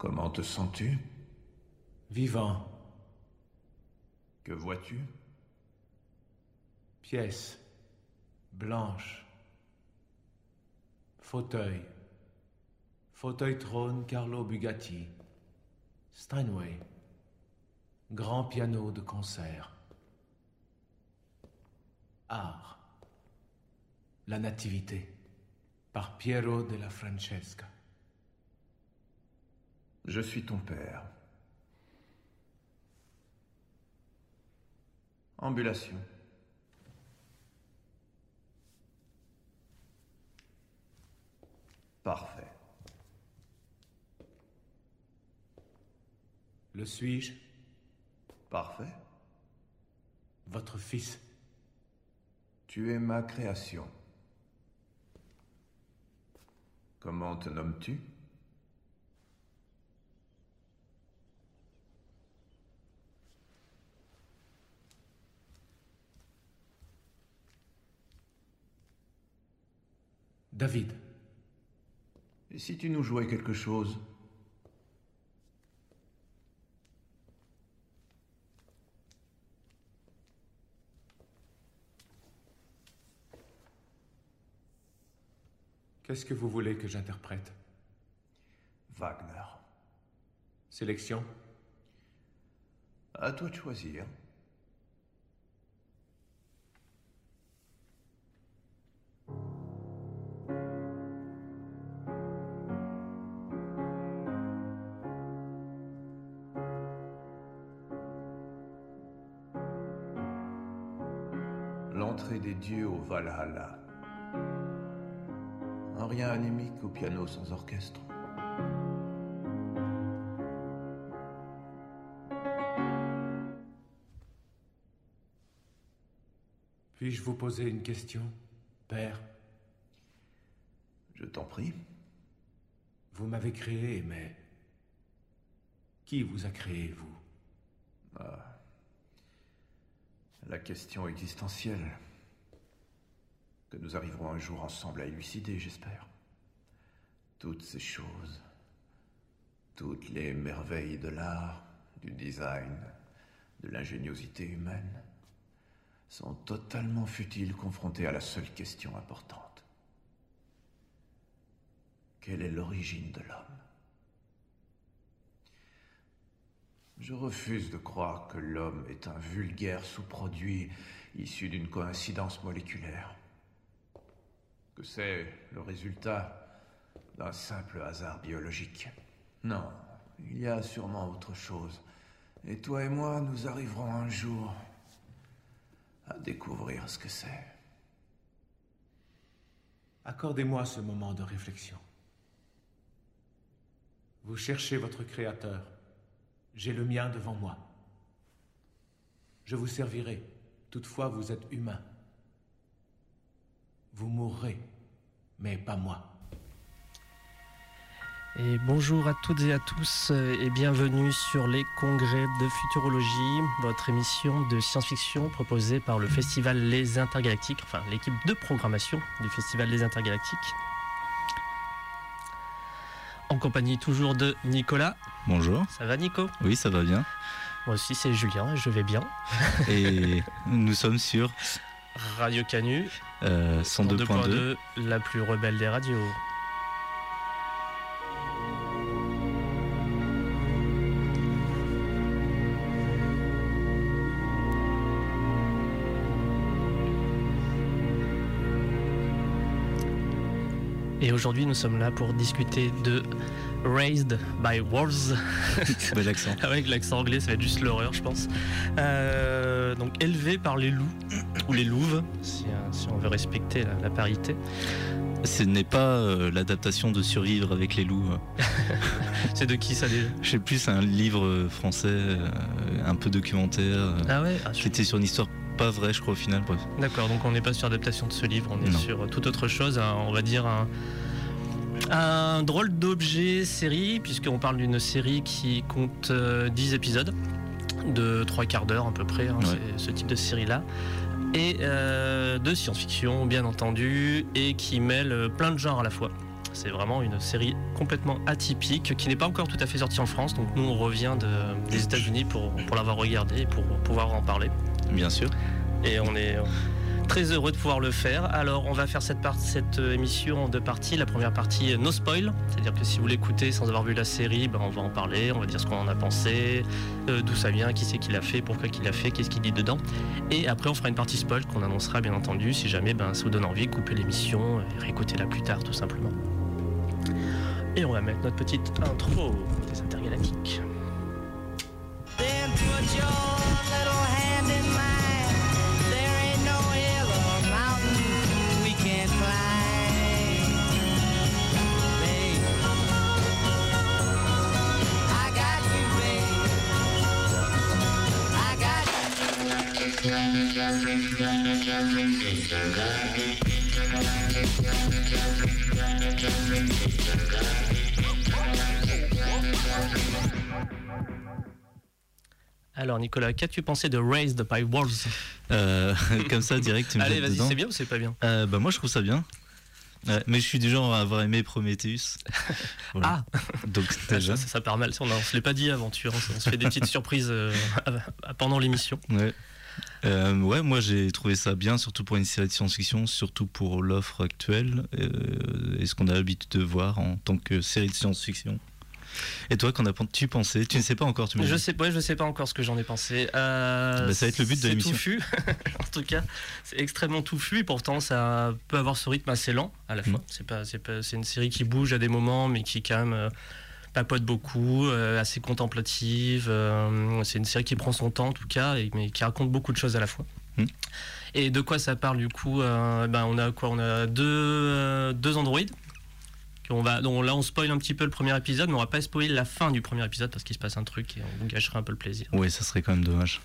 Comment te sens-tu? Vivant. Que vois-tu? Pièce. Blanche. Fauteuil. Fauteuil trône Carlo Bugatti. Steinway. Grand piano de concert. Art. La Nativité. Par Piero della Francesca. Je suis ton père. Ambulation. Parfait. Le suis-je? Parfait. Votre fils Tu es ma création. Comment te nommes-tu? David. Et si tu nous jouais quelque chose? Qu'est-ce que vous voulez que j'interprète? Wagner. Sélection? À toi de choisir. Piano sans orchestre. Puis-je vous poser une question, père? Je t'en prie. Vous m'avez créé, mais... Qui vous a créé, vous? Ah. La question existentielle. Que nous arriverons un jour ensemble à élucider, j'espère. Toutes ces choses. Toutes les merveilles de l'art, du design, de l'ingéniosité humaine sont totalement futiles confrontées à la seule question importante. Quelle est l'origine de l'homme? Je refuse de croire que l'homme est un vulgaire sous-produit issu d'une coïncidence moléculaire. Que c'est le résultat d'un simple hasard biologique. Non, il y a sûrement autre chose. Et toi et moi, nous arriverons un jour à découvrir ce que c'est. Accordez-moi ce moment de réflexion. Vous cherchez votre créateur. J'ai le mien devant moi. Je vous servirai. Toutefois, vous êtes humain. Vous mourrez, mais pas moi. Et bonjour à toutes et à tous euh, et bienvenue sur les congrès de futurologie, votre émission de science-fiction proposée par le festival Les Intergalactiques, enfin l'équipe de programmation du festival Les Intergalactiques. En compagnie toujours de Nicolas. Bonjour. Ça va Nico? Oui, ça va bien. Moi aussi c'est Julien, je vais bien. Et nous sommes sur Radio Canu, euh, 102.2. 102.2, la plus rebelle des radios. Et aujourd'hui, nous sommes là pour discuter de Raised by Wolves. Bel accent. Avec l'accent anglais, ça va être juste l'horreur, je pense. Euh, donc élevé par les loups, ou les louves, si, euh, si on veut respecter la, la parité. Ce n'est pas euh, l'adaptation de Survivre avec les loups. C'est de qui ça déjà? Je sais plus, c'est un livre français, euh, un peu documentaire, Ah ouais? Ah, qui était sur une histoire pas vraie, je crois, au final. D'accord, donc on n'est pas sur l'adaptation de ce livre, on est Non. sur toute autre chose, un- on va dire un, un drôle d'objet série, puisqu'on parle d'une série qui compte euh, 10 épisodes de 3 quarts d'heure à peu près, hein, Ouais. ce type de série-là. Et euh, de science-fiction, bien entendu, et qui mêle euh, plein de genres à la fois. C'est vraiment une série complètement atypique qui n'est pas encore tout à fait sortie en France. Donc nous, on revient de- des États-Unis pour, pour l'avoir regardée et pour pouvoir en parler. Bien sûr. Et on est euh, très heureux de pouvoir le faire. Alors, on va faire cette, part- cette euh, émission en deux parties. La première partie, euh, no spoil. C'est-à-dire que si vous l'écoutez sans avoir vu la série, ben, on va en parler, on va dire ce qu'on en a pensé, euh, d'où ça vient, qui c'est qui l'a fait, pourquoi qui l'a fait, qu'est-ce qu'il dit dedans. Et après, on fera une partie spoil qu'on annoncera, bien entendu. Si jamais ben, ça vous donne envie, coupez l'émission et réécoutez-la plus tard, tout simplement. Et on va mettre notre petite intro des intergalactiques. Then put your Alors, Nicolas, qu'as-tu pensé de Raised by Wolves Euh, comme ça, direct, tu me Allez, vas-y, c'est bien ou c'est pas bien Euh, bah, moi, je trouve ça bien. Ouais, mais je suis du genre à avoir aimé Prometheus. Voilà. Ah Donc, Ça, déjà. ça, ça part mal. On ne se l'est pas dit avant, tu vois. On se fait des petites surprises euh, pendant l'émission. Ouais. Euh, ouais, moi j'ai trouvé ça bien, surtout pour une série de science-fiction, surtout pour l'offre actuelle euh, et ce qu'on a l'habitude de voir en tant que série de science-fiction. Et toi, qu'en as-tu pensé? Tu ne sais pas encore, tu m'as Je sais, ouais, je sais pas encore ce que j'en ai pensé. Euh, Bah, ça va être le but de c'est l'émission. touffu. en tout cas, c'est extrêmement touffu et pourtant ça peut avoir ce rythme assez lent à la fois. Mm. C'est pas, c'est pas, c'est une série qui bouge à des moments, mais qui quand même euh, papote beaucoup, euh, assez contemplative. euh, c'est une série qui prend son temps en tout cas, et, mais qui raconte beaucoup de choses à la fois. Mm. Et de quoi ça parle du coup euh, ben, On a quoi On a deux, deux androïdes. On va, donc là, on spoil un petit peu le premier épisode, mais on va pas spoiler la fin du premier épisode parce qu'il se passe un truc et on vous gâcherait un peu le plaisir. Ouais, ça serait quand même dommage.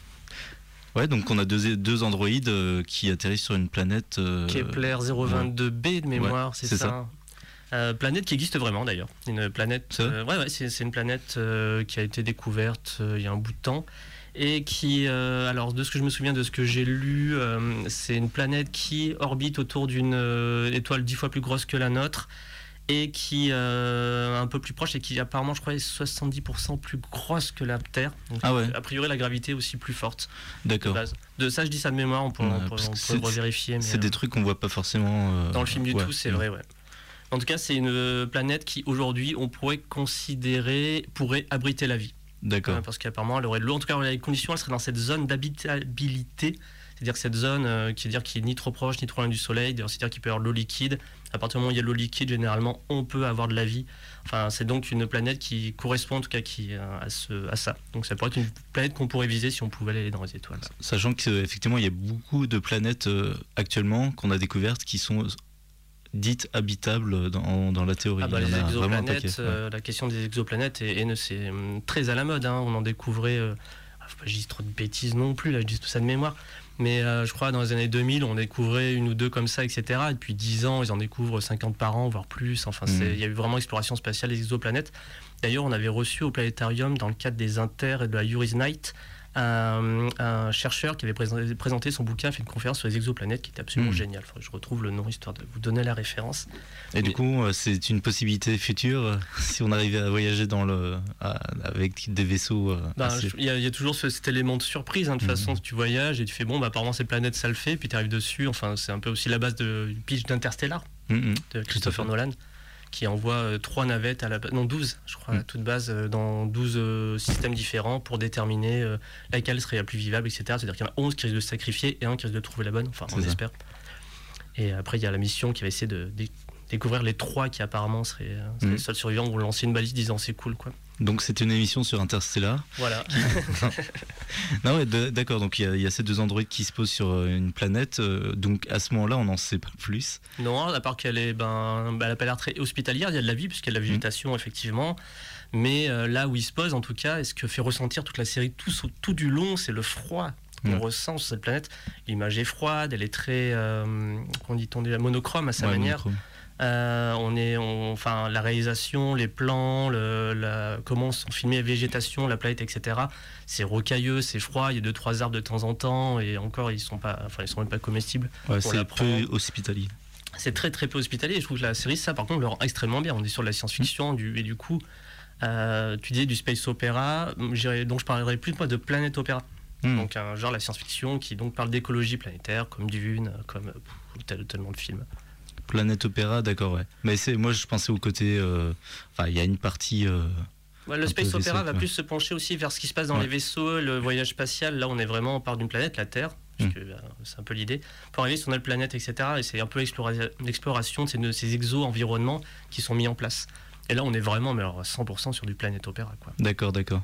Ouais, donc on a deux, deux androïdes qui atterrissent sur une planète. Kepler 022b de mémoire, Ouais, c'est c'est ça. Euh, planète qui existe vraiment d'ailleurs. Une planète. Euh, ouais, ouais, c'est, une planète euh, qui a été découverte il y a un bout de temps et qui, alors de ce que je me souviens de ce que j'ai lu, c'est une planète qui orbite autour d'une étoile dix fois plus grosse que la nôtre et qui euh, un peu plus proche et qui apparemment je crois est 70% plus grosse que la Terre. Donc, Ah ouais. A priori la gravité aussi plus forte de D'accord. base. De ça je dis ça de mémoire, on pourrait, Ouais, on on c'est- revérifier. mais, C'est des trucs qu'on voit pas forcément. dans le film du tout, c'est vrai, ouais. En tout cas, c'est une planète qui, aujourd'hui, on pourrait considérer pourrait abriter la vie. D'accord. Euh, parce qu'apparemment, elle aurait de l'eau. En tout cas, les conditions, elle serait dans cette zone d'habitabilité. C'est-à-dire cette zone euh, qui est dire qui est ni trop proche ni trop loin du soleil. C'est-à-dire qu'il peut y avoir de l'eau liquide. À partir du moment où il y a de l'eau liquide, généralement, on peut avoir de la vie. Enfin, c'est donc une planète qui correspond en tout cas qui, euh, à, ce, à ça. Donc ça pourrait être une planète qu'on pourrait viser si on pouvait aller dans les étoiles. Sachant qu'effectivement, il y a beaucoup de planètes euh, actuellement qu'on a découvertes qui sont dites habitables dans, dans la théorie. Ah bah, les exoplanètes, ouais. euh, la question des exoplanètes est, c'est hum, très à la mode. hein. On en découvrait, euh, ah, faut pas que je dise trop de bêtises non plus, là je dis tout ça de mémoire. Mais euh, je crois dans les années 2000, on découvrait une ou deux comme ça, etc. Et depuis 10 ans, ils en découvrent 50 par an, voire plus. Enfin, Mhm. il y a eu vraiment exploration spatiale des exoplanètes. D'ailleurs, on avait reçu au planétarium, dans le cadre des Inter et de la Yuri's Night, un, un chercheur qui avait présenté, son bouquin, fait une conférence sur les exoplanètes qui était absolument Mhm. génial. Enfin, je retrouve le nom histoire de vous donner la référence. Et du coup, euh, c'est une possibilité future euh, si on arrivait à voyager dans le, à- avec des vaisseaux. euh, Ben, assez- je- Il y, a- il y a toujours ce- cet élément de surprise. hein, de toute façon, tu voyages et tu fais bon, bah, apparemment, cette planète, ça le fait. Puis tu arrives dessus. Enfin, c'est un peu aussi la base de, pitch d'Interstellar Mm, mm. de Christopher. Nolan qui envoie euh, trois navettes à la non 12 je crois à Mm. toute base euh, dans 12 euh, systèmes différents pour déterminer laquelle serait la plus vivable etc c'est à dire qu'il y en a 11 qui risquent de se sacrifier et un qui risque de trouver la bonne enfin on ça. espère et après il y a la mission qui va essayer de, dé- découvrir les trois qui apparemment seraient, euh, seraient Mm. les seuls survivants vont lancer une balise disant c'est cool quoi Donc c'est une émission sur Interstellar. voilà Non, d'accord. Donc il y, a- il y a ces deux androïdes qui se posent sur euh, une planète. euh, donc à ce moment-là, on n'en sait pas plus. Non, à part qu'elle est, ben, ben, elle a pas l'air très hospitalière. Il y a de la vie puisqu'il y a de la végétation effectivement. Mais euh, là où il se pose, en tout cas, et ce que fait ressentir toute la série tout, tout du long, c'est le froid qu'on Ouais. ressent sur cette planète. L'image est froide, elle est très, euh, dit-on déjà, monochrome à sa Ouais, manière. monochrome. Euh, on est, on- enfin, la réalisation, les plans, le, la- comment sont filmés la végétation, la planète, etc. C'est rocailleux, c'est froid. Il y a deux trois arbres de temps en temps, et encore, ils sont pas, enfin, ils sont même pas comestibles. Ouais, c'est peu hospitalier. c'est très très peu hospitalier. Je trouve que la série, ça par contre, le rend extrêmement bien. On est sur de la science-fiction du, et du coup, euh, tu disais du space opéra, j'irais- donc je parlerai plus moi de planète opéra. Hmm. Donc un genre la science-fiction qui donc parle d'écologie planétaire, comme Dune, comme pff, tellement de films. Planète Opéra, d'accord, ouais. Mais c'est, moi, je pensais au côté. euh, Enfin, il y a une partie. euh, Ouais, le space opéra va plus se pencher aussi vers ce qui se passe dans Ouais. les vaisseaux, le voyage spatial. Là, on est vraiment, on part d'une planète, la Terre, Mm. puisque, euh, c'est un peu l'idée, pour arriver sur notre planète, etc. Et c'est un peu explora- l'exploration de ces, ces exo-environnements qui sont mis en place. Et là, on est vraiment mais alors, à 100% sur du planète opéra. Quoi. D'accord, d'accord.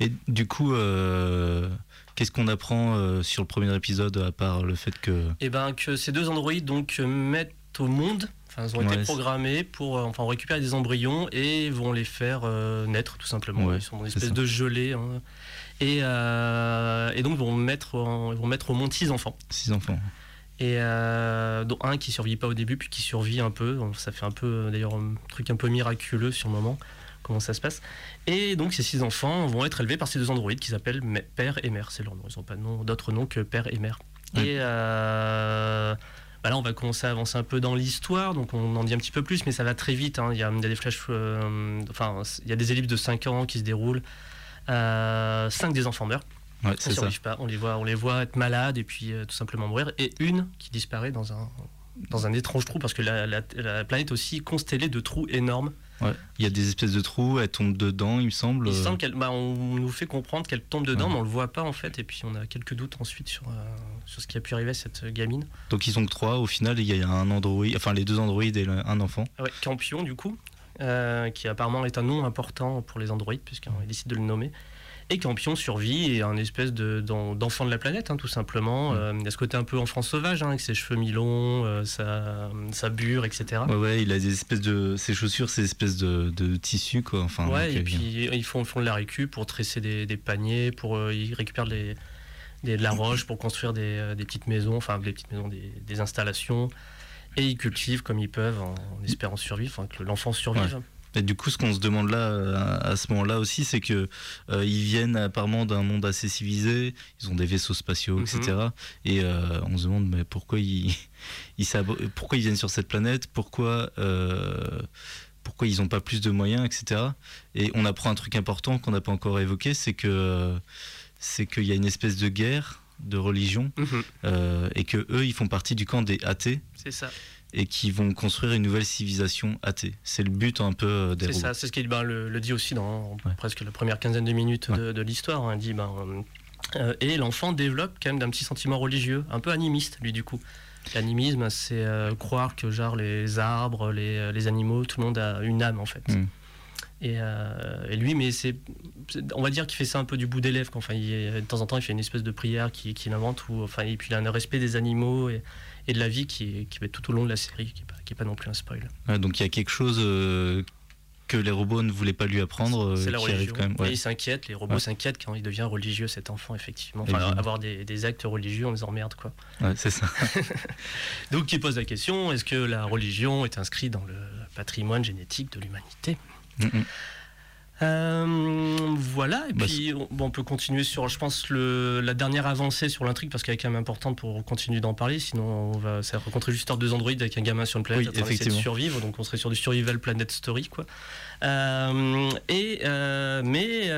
Et du coup, euh, qu'est-ce qu'on apprend euh, sur le premier épisode, à part le fait que. Et ben que ces deux androïdes donc euh, au monde, enfin ils ont Ouais, été programmés pour, euh, enfin on récupère des embryons et vont les faire euh, naître tout simplement. Ouais, ils sont dans une espèce ça. de gelée hein. et, euh, et donc vont mettre, en- ils vont mettre au monde six enfants. Six enfants. Et euh, dont un qui survit pas au début puis qui survit un peu. Donc, ça fait un peu d'ailleurs un truc un peu miraculeux sur le moment comment ça se passe. Et donc ces six enfants vont être élevés par ces deux androïdes qui s'appellent père et mère. C'est leur nom. Ils n'ont pas de nom- d'autre nom que père et mère. Ouais. Et bah là, on va commencer à avancer un peu dans l'histoire, donc on en dit un petit peu plus, mais ça va très vite. hein. Il, y a, il y a des flashs, euh, enfin, il y a des ellipses de 5 ans qui se déroulent. Euh, cinq des enfants meurent, Ouais, ne survivent pas. On les voit, on les voit être malades et puis euh, tout simplement mourir. Et une qui disparaît dans un dans un étrange trou parce que la, la- la planète est aussi constellée de trous énormes. Ouais. Il y a des espèces de trous, elle tombe dedans, il me semble. Il semble qu'elle, bah, on nous fait comprendre qu'elle tombe dedans, Ouais. mais on le voit pas en fait. Et puis on a quelques doutes ensuite sur, euh, sur ce qui a pu arriver à cette gamine. Donc ils sont que trois. Au final, il y a un androïde, enfin les deux androïdes et le- un enfant. Ah Ouais, Campion, du coup, euh, qui apparemment est un nom important pour les androïdes, puisqu'il décide de le nommer. Et Campion survit et un espèce de- d'en- d'enfant de la planète, hein, tout simplement. Mm. Euh, il a ce côté un peu enfant sauvage, hein, avec ses cheveux mi-longs, euh, sa, sa bure, etc. Ouais, ouais, il a des espèces de. Ses chaussures, ces espèces de, de tissus, quoi. Enfin, Ouais, et euh, puis ils font, font de la récup pour tresser des, des paniers, pour ils récupèrent des, des- de la roche pour construire des, des petites maisons, enfin des petites maisons, des, des installations. Et ils cultivent comme ils peuvent en, en espérant survivre, enfin que l'enfant survive. Et du coup, ce qu'on se demande là, euh, à ce moment-là aussi, c'est que euh, ils viennent apparemment d'un monde assez civilisé. Ils ont des vaisseaux spatiaux, Mhm. etc. Et euh, on se demande mais pourquoi ils, pourquoi ils viennent sur cette planète, pourquoi euh, pourquoi ils n'ont pas plus de moyens, etc. Et on apprend un truc important qu'on n'a pas encore évoqué, c'est que c'est qu'il y a une espèce de guerre de religion Mhm, et que eux, ils font partie du camp des athées c'est ça. Et qui vont construire une nouvelle civilisation athée. C'est le but un peu euh, des C'est ça, c'est ce qu'il ben, le, le dit aussi dans Ouais. presque la première quinzaine de minutes de, de l'histoire. hein. Dit ben, euh, et l'enfant développe quand même d'un petit sentiment religieux, un peu animiste lui du coup. L'animisme, c'est euh, croire que genre les arbres, les, les animaux, tout le monde a une âme en fait. Mm. Et, euh, et lui, mais c'est, on va dire qu'il fait ça un peu du bout des lèvres. Enfin, il de temps en temps, il fait une espèce de prière qu'il qu'il invente, ou enfin, et puis il a un respect des animaux et, et de la vie qui, qui va être tout au long de la série, qui n'est pas, qui est pas non plus un spoil. Donc il y a quelque chose euh, que les robots ne voulaient pas lui apprendre, euh, C'est la religion. quand même. Et ouais. il s'inquiète, les robots Ouais. s'inquiètent quand il devient religieux, cet enfant, effectivement. Enfin, Évidemment. avoir des, des actes religieux en disant merde, quoi. Ouais, c'est ça. Donc, il pose la question est-ce que la religion est inscrite dans le patrimoine génétique de l'humanité? Mm. Euh, voilà, et Bah, puis on, bon, on peut continuer sur, je pense, le, la dernière avancée sur l'intrigue, parce qu'elle est quand même importante pour continuer d'en parler, sinon on va rencontrer juste deux androïdes avec un gamin sur une planète Oui, de survivre, donc on serait sur du survival planet story, quoi. Euh, et, euh, mais...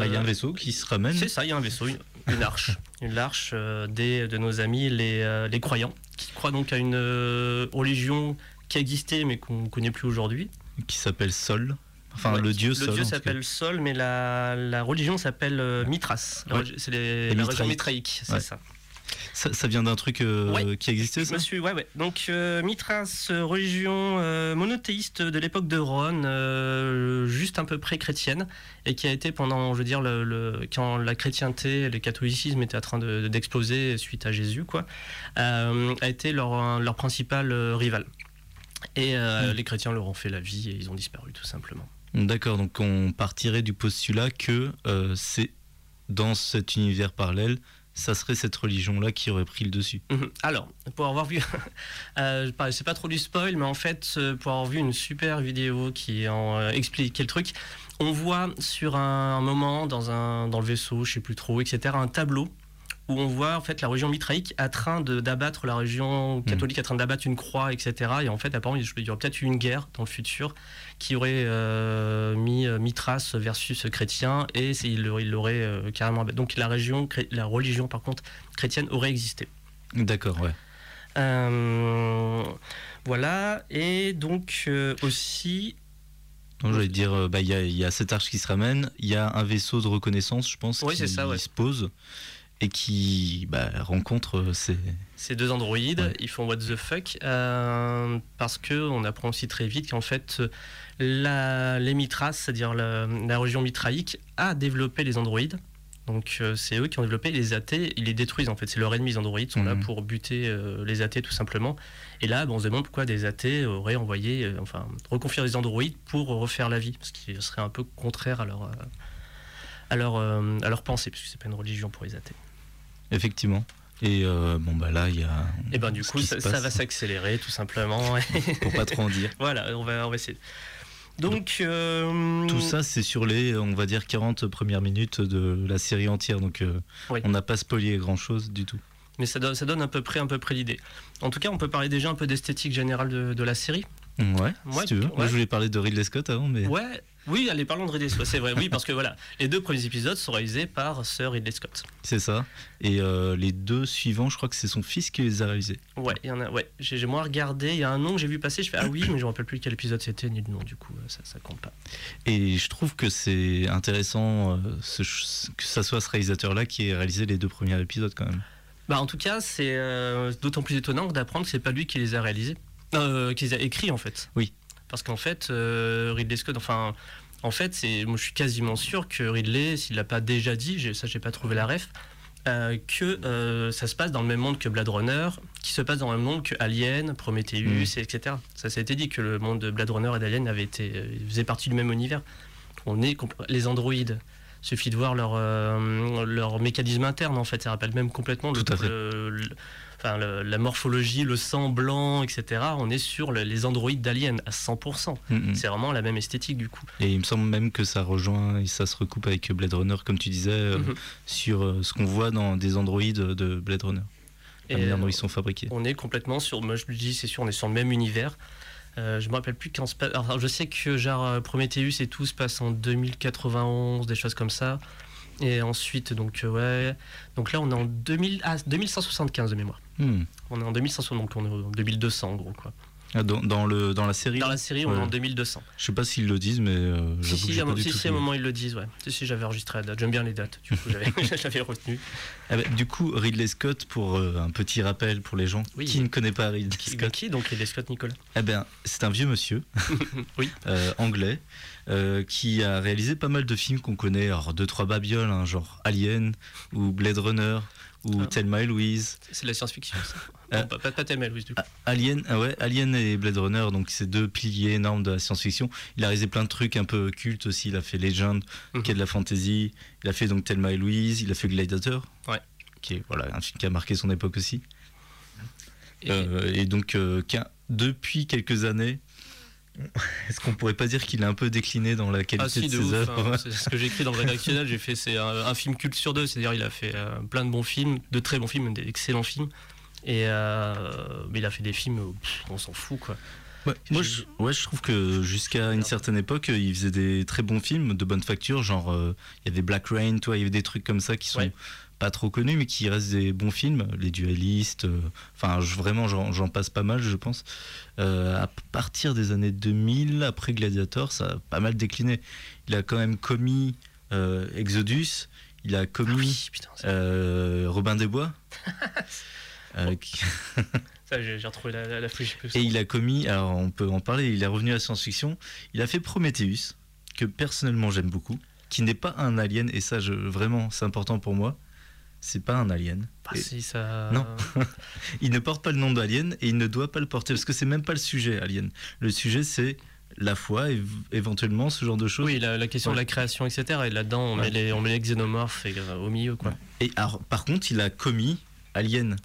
Bah, Il y a un vaisseau qui se ramène. c'est ça, il y a un vaisseau, une, une arche. Une arche des, de nos amis, les, les croyants, qui croient donc à une religion qui existait mais qu'on ne connaît plus aujourd'hui. qui s'appelle Sol. Enfin, Ouais, le dieu Le Sol. dieu s'appelle Sol, mais la, la religion s'appelle euh, Mithras. Ouais. C'est la religion Mithraïques. mitraïque, c'est Ouais. ça. Ça, ça vient d'un truc euh, qui existait, ça? suis, ouais, ouais. Donc euh, Mithras, religion euh, monothéiste de l'époque de Rome, euh, juste un peu pré-chrétienne, et qui a été pendant, je veux dire, le, le- quand la chrétienté, le catholicisme était en train de- d'exploser suite à Jésus, quoi, a été leur, leur principal rival. Et euh, Mm. les chrétiens leur ont fait la vie et ils ont disparu tout simplement. D'accord, donc on partirait du postulat que euh, c'est dans cet univers parallèle, ça serait cette religion-là qui aurait pris le dessus. Mhm. Alors, pour avoir vu, euh, c'est pas trop du spoil, mais en fait, euh, pour avoir vu une super vidéo qui en euh, expliquait le truc, on voit sur un moment dans, un, dans le vaisseau, je sais plus trop, etc., un tableau où on voit en fait la religion mitraïque en train d'abattre la religion catholique, en train d'abattre une croix, etc. Et en fait, apparemment, il y aurait peut-être eu une guerre dans le futur qui aurait euh, mis euh, Mithras versus chrétien et il l'aurait euh, carrément. Donc la, région, la religion, par contre, chrétienne aurait existé. D'accord, ouais. Euh, voilà, et donc aussi, Donc, je vais dire, bah, il y, a, il y a cette arche qui se ramène, il y a un vaisseau de reconnaissance, je pense, Oui, qui ça, ouais. se pose et qui bah, rencontre euh, ces. ces deux androïdes, Ouais. ils font what the fuck, euh, parce que on apprend aussi très vite qu'en fait, la, les Mithras, c'est-à-dire la, la religion mitraïque, a développé les androïdes. Donc euh, c'est eux qui ont développé les athées, ils les détruisent en fait, c'est leur ennemi, les androïdes sont là Mhm. pour buter euh, les athées tout simplement. Et là, bon, on se demande pourquoi des athées auraient envoyé, enfin, reconfirmer les androïdes pour refaire la vie, parce qu'il serait un peu contraire à leur, à leur, à leur pensée, puisque c'est pas une religion pour les athées. Effectivement. Et euh, bon, bah là, il y a. Et ben du coup, ça, va s'accélérer tout simplement. Pour pas trop en dire. Voilà, on va, on va essayer. Donc, euh, Tout ça, c'est sur les, on va dire, 40 premières minutes de la série entière. Donc, euh, Oui. on n'a pas spoilé grand-chose du tout. mais ça donne, ça donne à peu près, à peu près l'idée. En tout cas, on peut parler déjà un peu d'esthétique générale de, de la série. Ouais, Ouais, si tu veux. Moi, je voulais parler de Ridley Scott avant, mais. Ouais, oui, allez, parlons de Ridley Scott, c'est vrai. Oui, parce que voilà, les deux premiers épisodes sont réalisés par Sir Ridley Scott. C'est ça. Et euh, les deux suivants, je crois que c'est son fils qui les a réalisés. Ouais, il y en a, ouais. J'ai moins regardé. Il y a un nom que j'ai vu passer. Je fais ah oui, mais je me rappelle plus quel épisode c'était ni le nom. Du coup, euh, ça, ça compte pas. Et je trouve que c'est intéressant euh, ce que ça soit ce réalisateur-là qui ait réalisé les deux premiers épisodes quand même. Bah, en tout cas, c'est euh, d'autant plus étonnant d'apprendre que c'est pas lui qui les a réalisés, qui les a écrits en fait. Oui. Parce qu'en fait, euh, Ridley Scott, enfin, en fait, c'est, moi, je suis quasiment sûr que Ridley, s'il l'a pas déjà dit, j'ai- ça, j'ai pas trouvé la ref, euh, que euh, ça se passe dans le même monde que Blade Runner, qui se passe dans le même monde que Alien, Prometheus, Mm. et etc. Ça, ça a été dit que le monde de Blade Runner et d'Alien avait été, faisait partie du même univers. On est compl- les androïdes. Suffit de voir leur, euh, leur mécanisme interne en fait, ça rappelle même complètement le- Tout fait. le- le- enfin, le- la morphologie, le sang blanc, etc. On est sur le- les androïdes d'Alien à 100%. Mm, mm. C'est vraiment la même esthétique du coup. Et il me semble même que ça rejoint et ça se recoupe avec Blade Runner, comme tu disais, euh, Mhm. sur euh, ce qu'on voit dans des androïdes de Blade Runner. La Et, manière dont ils sont fabriqués. on est complètement sur, moi je le dis, c'est sûr, on est sur le même univers. Euh, je me rappelle plus quand se passe. Alors, je sais que genre euh, Prometheus et tout se passe en 2091, des choses comme ça. Et ensuite, donc euh, ouais. Donc là, on est en 2000, ah, 2175 de mémoire. Hmm. On est en 2100, donc on est en 2200 en gros quoi. Ah, dans, dans le, dans la série Dans la série, on est Ouais. en 2200. Je sais pas s'ils le disent, mais euh, Si, si, à, un- si, si, moment ils le disent, ouais. Si, si, j'avais enregistré la date. J'aime bien les dates, du coup, j'avais, retenu. Ah bah, du coup, Ridley Scott, pour euh, un petit rappel pour les gens Oui. qui ne connaissent pas Ridley Qui, Scott, qui donc Ridley Scott Nicolas eh ben, c'est un vieux monsieur Oui. euh, anglais qui a réalisé pas mal de films qu'on connaît, alors deux trois babioles, hein, genre Alien ou Blade Runner ou Ah. Thelma et Louise. C'est de la science-fiction, ça. Euh, Non, pas, pas, pas Thelma et Louise, du coup. Alien, ah ouais, Alien et Blade Runner, donc ces deux piliers énormes de la science-fiction. Il a réalisé plein de trucs un peu cultes aussi. Il a fait Legend, Mhm. qui est de la fantasy. Il a fait donc Thelma et Louise. Il a fait Gladiator, Ouais. qui est voilà un film qui a marqué son époque aussi. Et- Euh, et donc euh, depuis quelques années, est-ce qu'on pourrait pas dire qu'il a un peu décliné dans la qualité Ah si, de de ses œuvres hein. C'est ce que j'ai écrit dans le rédactionnel. J'ai fait c'est un, un film culte sur deux. C'est-à-dire il a fait euh, plein de bons films, de très bons films, d'excellents films. Et euh, mais il a fait des films, où, pff, on s'en fout quoi. Ouais, moi, je, ouais, je trouve que jusqu'à une certaine époque, il faisait des très bons films de bonne facture, genre euh, il y avait Black Rain, toi, il y avait des trucs comme ça qui sont Ouais. Pas trop connus, mais qui restent des bons films, les dualistes. euh, Enfin, je- vraiment, j'en passe pas mal, je pense. Euh, à partir des années 2000, après Gladiator, ça a pas mal décliné. Il a quand même commis euh, Exodus, il a Ah commis oui, putain. ça- euh, Robin des Bois. euh, qui- ça, j'ai retrouvé la, la, la fiche. Et il a commis, alors on peut en parler, il est revenu à la science-fiction, il a fait Prometheus, que personnellement j'aime beaucoup, qui n'est pas un alien, et ça je, vraiment c'est important pour moi, c'est pas un alien. Ah, Et si, ça. Non. Il ne porte pas le nom d'alien et il ne doit pas le porter, parce que c'est même pas le sujet alien. Le sujet c'est la foi, et éventuellement ce genre de choses. Oui, la, la question de la création, etc. Et là-dedans, on, Ouais. met les, on met les xénomorphes et, euh, au milieu, quoi. Et alors, par contre, il a commis Alien,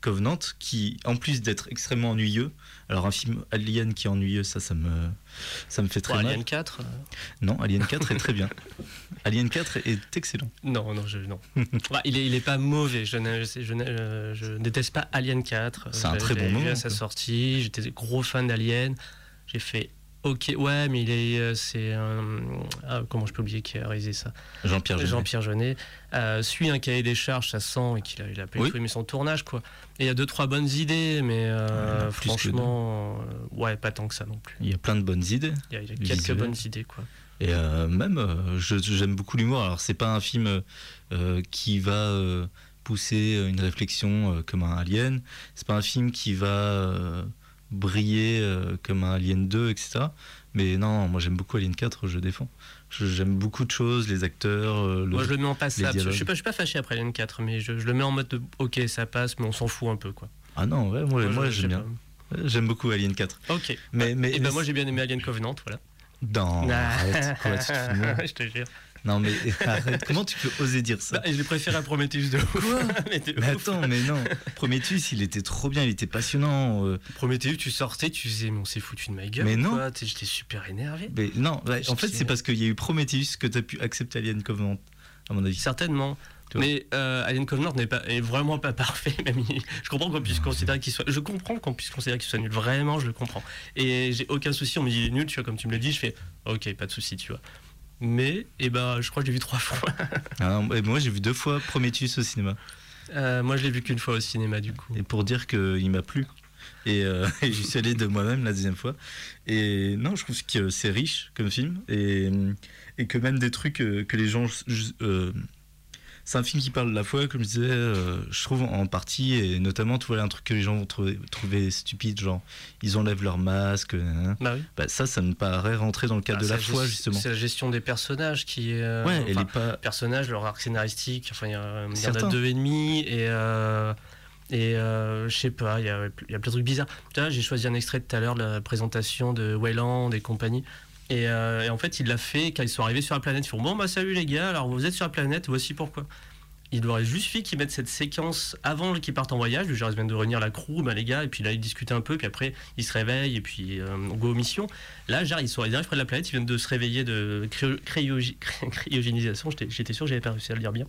Covenant, qui, en plus d'être extrêmement ennuyeux, alors un film Alien qui est ennuyeux, ça, ça me, ça me fait très mal. Alien 4 euh, Non, Alien 4 est très bien. Alien 4 est excellent. Non, non, je, non. Bah, il, est, il est pas mauvais. Je, n'ai- je, je euh, je déteste pas Alien 4. C'est un très bon moment, à sa sortie. J'étais gros fan d'Alien. J'ai fait OK, ouais, mais il est, euh, c'est ah, comment je peux oublier qui a réalisé ça? Jean-Pierre Jeunet. Jean-Pierre Jeunet euh, suit un cahier des charges, ça sent et qu'il a, il a pas Oui. aimé son tournage, quoi. Et il y a deux trois bonnes idées, mais euh, franchement, euh, ouais, pas tant que ça non plus. Il y a plein de bonnes idées. Il y a, il y a quelques Visuel. bonnes idées, quoi. Et euh, même, je- j'aime beaucoup l'humour. Alors, c'est pas un film qui va pousser une réflexion comme un Alien. C'est pas un film qui va briller euh, comme un Alien 2, etc. Mais non, moi j'aime beaucoup Alien 4, je défends. J'aime beaucoup de choses, les acteurs, euh, le- Moi, je le mets en passable. Je suis pas, je suis pas fâché après Alien 4, mais je, je le mets en mode de, OK, ça passe, mais on s'en fout un peu, quoi. Ah non, ouais, moi, moi, j'aime bien. J'aime beaucoup Alien 4. pas. OK. Mais, mais, Et mais ben moi j'ai bien aimé Alien Covenant, voilà. Non, arrête, quoi, tu te je te jure. Non, mais arrête, comment tu peux oser dire ça Bah, je l'ai préféré à Prometheus de ouf. mais de Mais ouf. attends, mais non. Prometheus, il était trop bien, il était passionnant. euh, Prometheus, tu sortais, tu disais, mais on s'est foutu de ma gueule. Mais non. quoi J'étais super énervé. Mais non, en fait, c'est parce qu'il y a eu Prometheus que tu as pu accepter Alien Covenant, à mon avis. Certainement. Mais euh, Alien Covenant n'est pas, est vraiment pas parfait. Même il- je comprends qu'on puisse considérer qu'il soit. Je comprends qu'on puisse considérer qu'il soit nul. Vraiment, je le comprends. Et j'ai aucun souci. On me dit il est nul, tu vois, comme tu me le dis, je fais ok, pas de souci, tu vois. Mais, eh ben, je crois que je l'ai vu trois fois. Ah moi, j'ai vu deux fois Prometheus au cinéma. Euh, moi, je l'ai vu qu'une fois au cinéma, du coup. Et pour dire qu'il m'a plu. Et, euh, et j'y suis allé de moi-même la deuxième fois. Et non, je trouve que c'est riche comme film. Et, et que même des trucs euh, que les gens. euh, c'est un film qui parle de la foi, comme je disais, euh, je trouve en partie, et notamment, tu vois, un truc que les gens vont trouver, trouver stupide, genre, ils enlèvent leur masque, nanana. Bah oui. Bah, ça, ça me paraît rentrer dans le cadre Ah, de la foi, justement. C'est la gestion des personnages qui est. euh, Ouais, enfin, pas. personnages, leur arc scénaristique, enfin il y, y en a deux et demi et euh, et euh, je sais pas, il y a, il y a plein de trucs bizarres. J'ai choisi un extrait tout à l'heure de la présentation de Wayland et compagnie. Et, euh, et en fait, il l'a fait quand ils sont arrivés sur la planète. Ils font bon bah salut les gars, alors vous êtes sur la planète, voici pourquoi. Il aurait juste fait qu'ils mettent cette séquence avant qu'ils partent en voyage. Du genre, ils viennent de revenir la crew, bah les gars, et puis là, ils discutent un peu, puis après, ils se réveillent, et puis euh, on go aux missions. Là, genre, ils sont arrivent près de la planète, ils viennent de se réveiller de cryo- cryogénisation. J'étais sûr que j'avais pas réussi à le dire bien.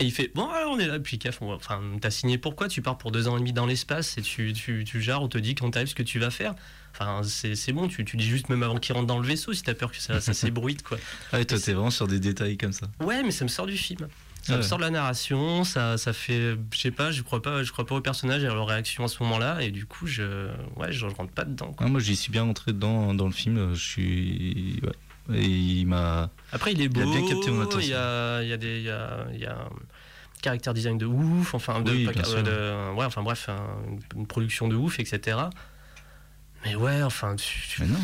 Et il fait Bon, alors on est là, puis CAF, on enfin, t'as signé pourquoi Tu pars pour deux ans et demi dans l'espace et tu, tu, tu gères, on te dit quand t'arrives ce que tu vas faire. Enfin, c'est bon, tu, tu dis juste même avant qu'il rentre dans le vaisseau si t'as peur que ça, ça s'ébruite, quoi. Ah, et toi, t'es vraiment sur des détails comme ça. Ouais, mais ça me sort du film. Ça Ah me ouais. sort de la narration, ça, ça fait, je sais pas, je crois pas, je crois pas aux personnages et à leur réaction à ce moment-là, et du coup, je, ouais, je, rentre pas dedans. quoi. Ah, moi, j'y suis bien rentré dedans dans le film. Je suis. Ouais. Et il m'a. Après, il est Il beau, a bien capté mon attention. il y a, il y a des, il y a, il y a un caractère design de ouf, enfin, de, Oui, sûr. de- ouais, enfin bref, un- une production de ouf, etc. Mais ouais, enfin, Mais non.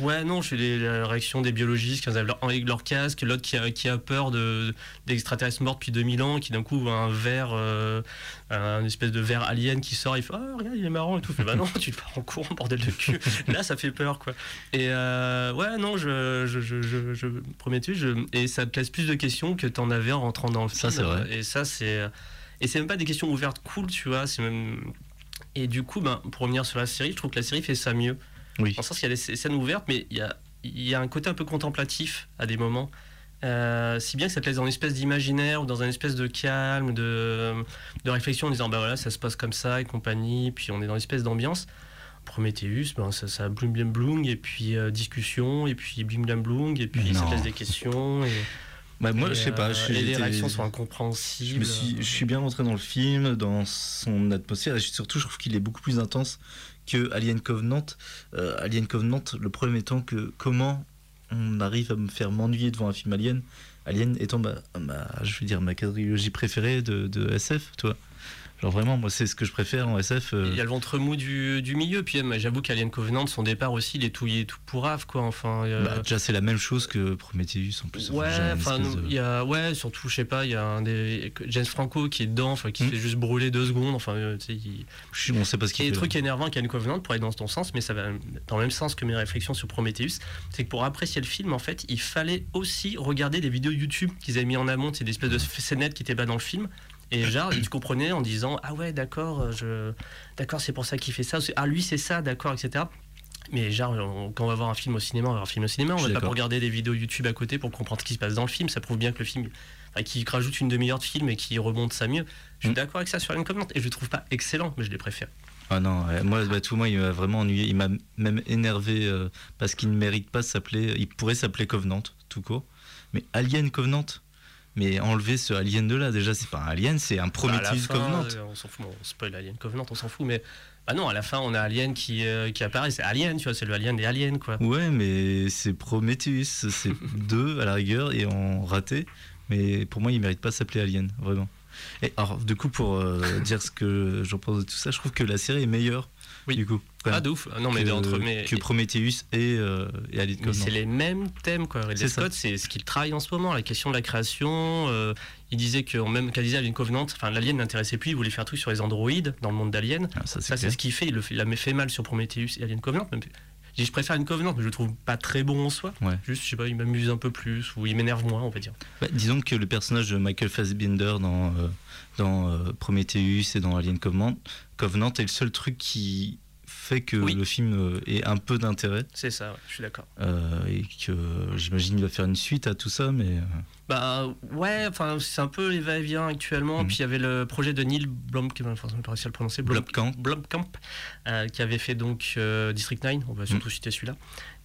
Ouais, non, je fais les, la réaction des biologistes qui enlèvent leur, avec leur casque, l'autre qui a, qui a peur de, d'extraterrestres morts depuis 2000 ans, qui d'un coup voit un verre, euh, un espèce de verre alien qui sort, il fait Ah, regarde, il est marrant et tout. Je fais, bah non, tu te pars en courant, bordel de cul. Là, ça fait peur, quoi. Et euh, ouais, non, je, je, je, je, je Prometheus, je, et ça te laisse plus de questions que t'en avais en rentrant dans le Ça, film. c'est vrai. Et ça, c'est. Et c'est même pas des questions ouvertes cool, tu vois, c'est même. Et du coup, ben, pour revenir sur la série, je trouve que la série fait ça mieux. Oui. Dans le sens qu'il y a des scènes ouvertes, mais il y a, il y a un côté un peu contemplatif à des moments. Euh, si bien que ça te laisse dans une espèce d'imaginaire ou dans une espèce de calme, de, de réflexion en disant bah voilà, ça se passe comme ça et compagnie, puis on est dans une espèce d'ambiance. Prometheus, ben, ça, ça bling bling bling, et puis euh, discussion, et puis bling bling bling, et puis ça te laisse des questions. Et, Bah, moi, et, je sais pas. euh, je- et les réactions sont Je, incompréhensibles. me suis, je suis bien rentré dans le film, dans son atmosphère, et surtout, je trouve qu'il est beaucoup plus intense que Alien Covenant. Euh, Alien Covenant, le problème étant que comment on arrive à me faire m'ennuyer devant un film Alien, Alien étant ma, ma- je veux dire, ma quadrilogie préférée de, de SF, toi. Genre vraiment, moi, c'est ce que je préfère en SF. euh, Il y a le ventre mou du, du milieu, puis même, j'avoue qu'Alien Covenant, son départ aussi, il est tout, il est tout pourrave, quoi. Enfin, euh, bah, déjà, c'est la même chose que Prometheus en plus. Ouais, enfin, de- y a, ouais, surtout, je sais pas, il y a un des James Franco qui est dedans, qui Mm. se fait juste brûler deux secondes, enfin, euh, il... Je- on sait pas ce Et qu'il le fait. truc énervant qu'Alien Covenant, pour aller dans ton sens, mais ça va dans le même sens que mes réflexions sur Prometheus, c'est que pour apprécier le film, en fait, il fallait aussi regarder des vidéos YouTube qu'ils avaient mis en amont, c'est des espèces de scénettes qui étaient pas dans le film. Et genre, tu comprenais en disant Ah ouais, d'accord, euh, je... d'accord, c'est pour ça qu'il fait ça. Ah, lui, c'est ça, d'accord, etc. Mais genre, on- quand on va voir un film au cinéma, on va voir un film au cinéma, on va pas d'accord. regarder des vidéos YouTube à côté pour comprendre ce qui se passe dans le film. Ça prouve bien que le film, enfin, qui rajoute une demi-heure de film et qui remonte ça mieux. Je suis Mm. d'accord avec ça sur Alien Covenant et je le trouve pas excellent, mais je l'ai préféré. Ah non, ouais, moi, bah, tout moi, il m'a vraiment ennuyé. Il m'a même énervé euh, parce qu'il ne mérite pas de s'appeler. Il pourrait s'appeler Covenant, tout court. Mais Alien Covenant Mais enlever ce Alien de là, déjà, c'est pas un Alien, c'est un Bah, Prometheus fin, Covenant. euh, on s'en fout, on spoil Alien Covenant, on s'en fout, mais bah non, à la fin, on a Alien qui, euh, qui apparaît, c'est Alien, tu vois, c'est le Alien des aliens, quoi. Ouais, mais c'est Prometheus, c'est deux à la rigueur et en raté. Mais pour moi, il mérite pas de s'appeler Alien, vraiment. Et alors, du coup, pour euh, dire ce que j'en pense de tout ça, je trouve que la série est meilleure. Oui. Du coup, Ah, de ouf. Non, mais que, entre. Mais, que Prometheus et, euh, et Alien mais Covenant. c'est les mêmes thèmes, quoi. Ridley. Scott, c'est ce qu'il travaille en ce moment, la question de la création. euh, il disait que, même disait Alien Covenant, enfin, l'Alien n'intéressait plus, il voulait faire un truc sur les androïdes dans le monde d'Alien. Ah, ça, c'est ce qu'il fait. Il, le fait. il a fait mal sur Prometheus et Alien Covenant. Même- Je dis, je préfère Alien Covenant, mais je le trouve pas très bon en soi. Ouais. Juste, je sais pas, il m'amuse un peu plus, ou il m'énerve moins, on va dire. Bah, disons que le personnage de Michael Fassbinder dans, euh, dans euh, Prometheus et dans Alien Covenant, Covenant est le seul truc qui fait que Oui. le film euh, ait un peu d'intérêt C'est ça, ouais, je suis d'accord. euh, et que j'imagine il va faire une suite à tout ça, mais euh, Bah ouais, enfin c'est un peu les va-et-vient actuellement. Mhm. Puis il y avait le projet de Neil Blomkamp, enfin j'ai pas à le prononcer, Blom- Blomkamp. Blomkamp, euh, qui avait fait donc euh, District 9, on va surtout citer celui-là,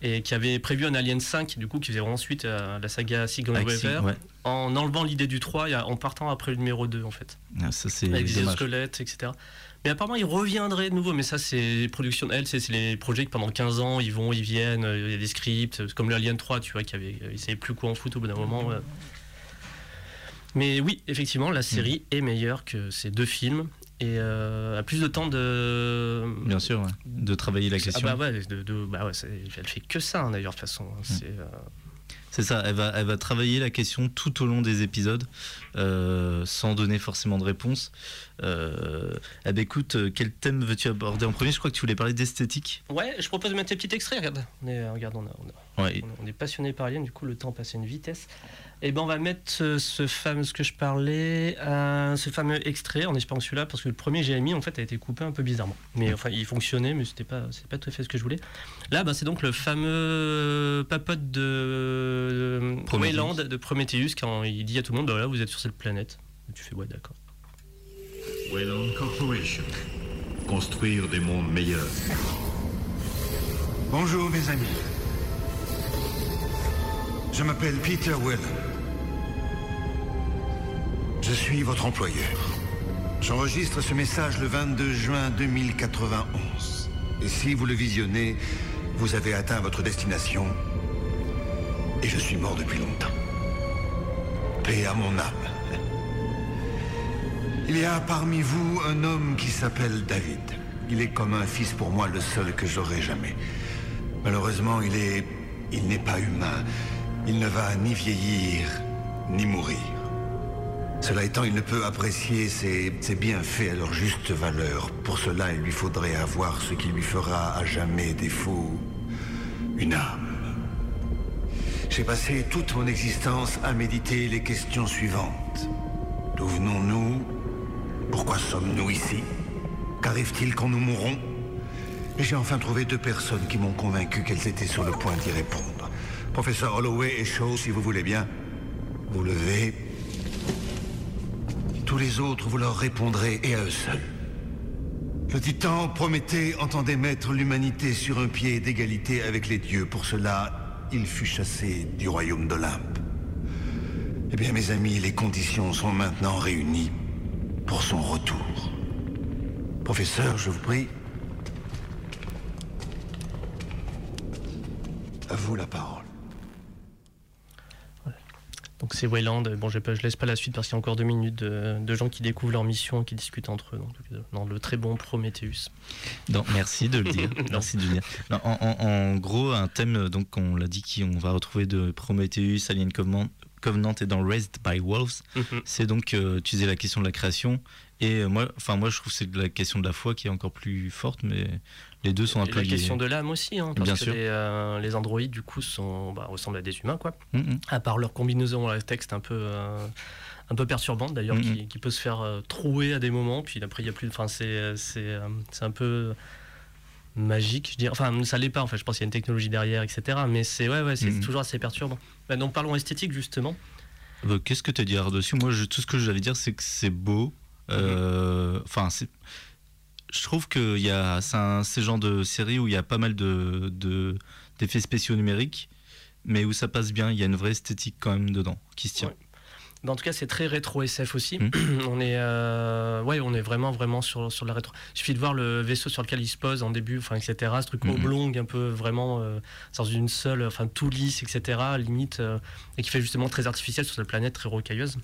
et qui avait prévu un Alien 5, du coup qui faisait vraiment suite à la saga Sigourney avec si- Weaver, ouais. en enlevant l'idée du 3 et en partant après le numéro 2 en fait, Ah, ça c'est avec des squelettes, etc. Mais apparemment, il reviendrait de nouveau. Mais ça, c'est les productions de elle, c'est les projets que pendant 15 ans, ils vont, ils viennent, euh, il y a des scripts, c'est comme le Alien 3, tu vois, qui avait, ils savaient plus quoi en foutre au bout d'un moment. euh. Mais oui, effectivement, la série est meilleure que ces deux films et euh, a plus de temps de. Bien sûr, ouais. de travailler la Ah question. bah ouais, de, de- bah ouais, elle fait que ça hein, d'ailleurs de toute façon. C'est, euh, C'est ça, elle va, elle va travailler la question tout au long des épisodes, euh, sans donner forcément de réponse. Euh, eh ben écoute, euh, quel thème veux-tu aborder en premier? Je crois que tu voulais parler d'esthétique. Ouais, je propose de mettre des petits extraits. Regarde, on est, euh, regarde, on, a- on a- Ouais. on est passionné par Alien, du coup le temps passe à une vitesse. Et ben on va mettre ce, ce fameux, ce que je parlais, euh, ce fameux extrait en espérant celui-là, parce que le premier que j'ai mis en fait a été coupé un peu bizarrement. Mais enfin il fonctionnait, mais c'était pas, c'est pas tout à fait ce que je voulais. Là, bah, c'est donc le fameux papote de. Wayland de Prometheus quand il dit à tout le monde, bah, là vous êtes sur cette planète. Et tu fais ouais d'accord. Wayland Corporation. Construire des mondes meilleurs. Bonjour mes amis. Je m'appelle Peter Whelan. Je suis votre employeur. J'enregistre ce message le 22 juin 2091. Et si vous le visionnez, vous avez atteint votre destination. Et je suis mort depuis longtemps. Paix à mon âme. Il y a parmi vous un homme qui s'appelle David. Il est comme un fils pour moi, le seul que j'aurai jamais. Malheureusement, il est... Il n'est pas humain. Il ne va ni vieillir, ni mourir. Cela étant, il ne peut apprécier ses, ses bienfaits à leur juste valeur. Pour cela, il lui faudrait avoir ce qui lui fera à jamais défaut. Une âme. J'ai passé toute mon existence à méditer les questions suivantes. D'où venons-nous? Pourquoi sommes-nous ici? Qu'arrive-t-il quand nous mourrons j'ai enfin trouvé deux personnes qui m'ont convaincu qu'elles étaient sur le point d'y répondre. Professeur Holloway et Shaw, si vous voulez bien. Vous levez. Tous les autres, vous leur répondrez et à eux seuls. Le titan Prométhée entendait mettre l'humanité sur un pied d'égalité avec les dieux. Pour cela, il fut chassé du royaume d'Olympe. Eh bien, mes amis, les conditions sont maintenant réunies pour son retour. Professeur, je vous prie. À vous la parole. Donc c'est Wayland. Bon, je, je laisse pas la suite parce qu'il y a encore deux minutes de, de gens qui découvrent leur mission, qui discutent entre eux. Donc, euh, dans le très bon Prometheus. Non, merci de le dire. Merci de le dire. Non, en, en- en gros, un thème, donc on l'a dit, qu'on va retrouver de Prometheus, Alien Covenant, Covenant et dans Raised by Wolves, Mhm. c'est donc euh, utiliser la question de la création Et moi, enfin moi, je trouve que c'est la question de la foi qui est encore plus forte, mais les deux sont un Et peu la question de l'âme aussi, hein, parce Bien que sûr. Les, euh, les androïdes, du coup, sont, bah, ressemblent à des humains, quoi. Mm, mm. À part leur combinaison à texte un peu, euh, un peu perturbante, d'ailleurs, Mhm. qui, qui peut se faire euh, trouer à des moments, puis après, il y a plus. Enfin, c'est, c'est, un peu magique, je dirais. Enfin, ça l'est pas, en fait. Je pense qu'il y a une technologie derrière, etc. Mais c'est, ouais, ouais, c'est toujours assez perturbant. Bah, donc, parlons esthétique, justement. Qu'est-ce que tu as dit dessus Moi, je- tout ce que j'allais dire, c'est que c'est beau. Euh, Enfin. Je trouve que y a, c'est un ces genres de séries où il y a pas mal de, de- d'effets spéciaux numériques, mais où ça passe bien. Il y a une vraie esthétique quand même dedans qui se tient. Ouais. En tout cas, c'est très rétro SF aussi. Mhm. on est, euh, ouais, on est vraiment, vraiment sur, sur la rétro. Il suffit de voir le vaisseau sur lequel il se pose en début, enfin, etc. Ce truc Mhm. oblong, un peu vraiment euh, dans une seule, enfin, tout lisse, etc. Limite, euh, et qui fait justement très artificiel sur cette planète très rocailleuse.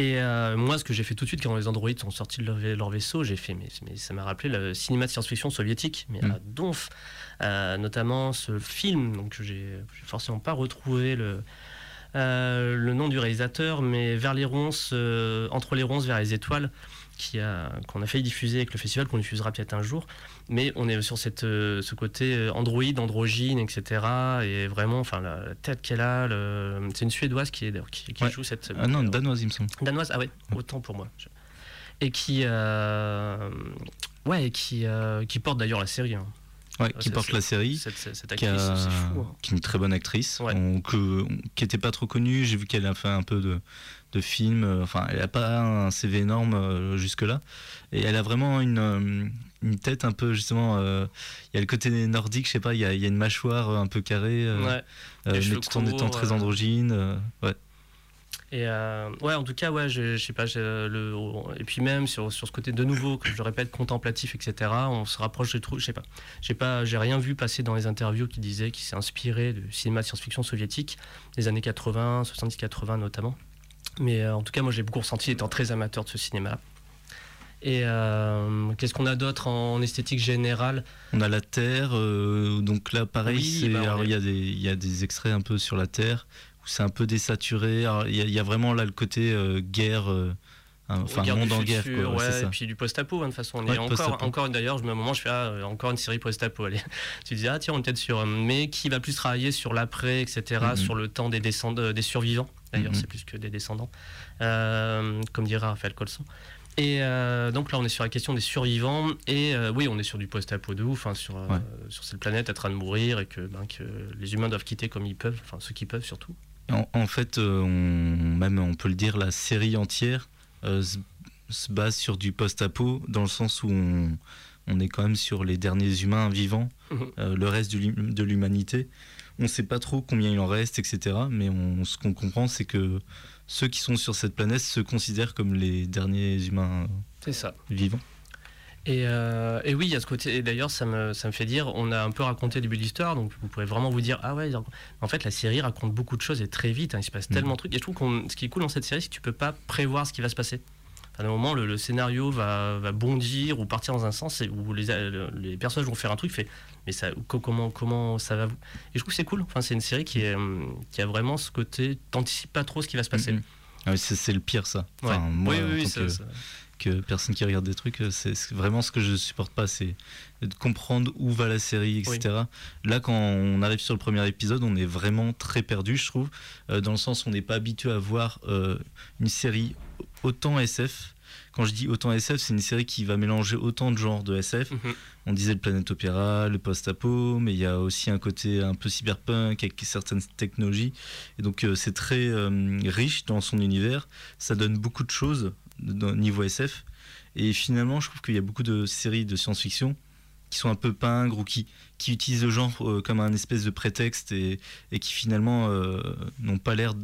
Et euh, moi, ce que j'ai fait tout de suite quand les androïdes sont sortis de leur, va- leur vaisseau, j'ai fait, mais, mais ça m'a rappelé le cinéma de science-fiction soviétique, mais Mm. à donf. Euh, notamment ce film, donc j'ai forcément pas retrouvé le, euh, le nom du réalisateur, mais vers les ronces, entre les ronces vers les étoiles, qui a qu'on a failli diffuser avec le festival, qu'on diffusera peut-être un jour. Mais on est sur cette, euh, ce côté euh, androïde, androgyne, etc. Et vraiment, enfin, la, la tête qu'elle a, le- c'est une suédoise qui, est, d'ailleurs, qui, qui Ouais. joue cette. Ah non, une danoise, il me semble. Danoise, ah ouais, autant pour moi. Et qui, euh, ouais, et qui, euh, qui porte d'ailleurs la série. hein. Ouais, Ah, qui porte la série. Cette, cette, cette Qui, actrice, a- c'est fou. hein. qui est une très bonne actrice, Ouais. on- que- qui était pas trop connue. J'ai vu qu'elle a fait un peu de, de films. euh, Enfin, elle a pas un CV énorme euh, jusque-là. Et elle a vraiment une, euh, une tête un peu, justement. euh, Il y a le côté nordique, je sais pas, il y a, il y a une mâchoire un peu carrée, euh, Ouais. euh, mais tout en étant très androgyne. ouais. Et euh, ouais, en tout cas, ouais, je, je sais pas, le, et puis même sur, sur ce côté de nouveau, que je le répète, contemplatif, etc. On se rapproche des trous. Je sais pas, j'ai pas, j'ai rien vu passer dans les interviews qui disaient qu'il s'est inspiré du cinéma de science-fiction soviétique des années 80, 70-80 notamment. Mais euh, en tout cas, moi, j'ai beaucoup ressenti étant très amateur de ce cinéma. Et euh, qu'est-ce qu'on a d'autre en esthétique générale? On a la Terre, euh, donc là pareil, Oui, bah, alors, est- il y, il y a des extraits un peu sur la Terre où c'est un peu désaturé. Il y, a- il y a vraiment là le côté euh, guerre, euh, enfin monde en guerre. futur, Quoi, ouais, ouais, c'est et puis du post-apo, hein, de toute façon. On Ouais, est encore, d'ailleurs, je me- un moment, je fais ah, euh, encore une série post-apo. Allez, tu dis, ah tiens, on est peut-être sur. Mais qui va plus travailler sur l'après, etc., Mhm. sur le temps des, descend- des survivants. D'ailleurs, Mhm. c'est plus que des descendants, euh, comme dira Raphaël Colson. Et euh, donc là, on est sur la question des survivants. Et euh, oui, on est sur du post-apo de ouf, hein, sur, sur cette planète en train de mourir et que, ben, que les humains doivent quitter comme ils peuvent, enfin ceux qui peuvent surtout. En, en fait, euh, on, même on peut le dire, la série entière euh, se, se base sur du post-apo, dans le sens où on, on est quand même sur les derniers humains vivants, Mhm. euh, le reste de l'hum- de l'humanité. On ne sait pas trop combien il en reste, etc. Mais on, ce qu'on comprend, c'est que ceux qui sont sur cette planète se considèrent comme les derniers humains C'est ça. vivants. Et, euh, et oui, il y a ce côté. Et d'ailleurs, ça me, ça me fait dire, on a un peu raconté le début de l'histoire, donc vous pourrez vraiment vous dire, ah ouais, en fait, la série raconte beaucoup de choses et très vite, hein, il se passe Mhm. tellement de trucs. Et je trouve qu'on, ce qui est cool dans cette série, c'est que tu peux pas prévoir ce qui va se passer. À un moment, le, le scénario va, va bondir ou partir dans un sens et où les, euh, les personnages vont faire un truc, fait, mais ça, co- comment, comment ça va vous? Et je trouve que c'est cool. Enfin, c'est une série qui, est, hum, qui a vraiment ce côté, t'anticipes pas trop ce qui va se passer. Mhm. Ah oui, c'est le pire, ça. Ouais. Enfin, moi, oui, oui, oui, que- ça- que personne qui regarde des trucs, euh, c'est vraiment ce que je supporte pas, c'est de comprendre où va la série, etc. Là, quand on arrive sur le premier épisode, on est vraiment très perdu, je trouve, euh, dans le sens où on n'est pas habitué à voir euh, une série autant SF. Quand je dis autant SF, c'est une série qui va mélanger autant de genres de SF. Mhm. On disait le Planète Opéra, le post-apo, mais il y a aussi un côté un peu cyberpunk avec certaines technologies. Et donc euh, c'est très euh, riche dans son univers. Ça donne beaucoup de choses au niveau SF. Et finalement, je trouve qu'il y a beaucoup de séries de science-fiction qui sont un peu pingres ou qui, qui utilisent le genre euh, comme un espèce de prétexte et, et qui finalement euh, n'ont pas l'air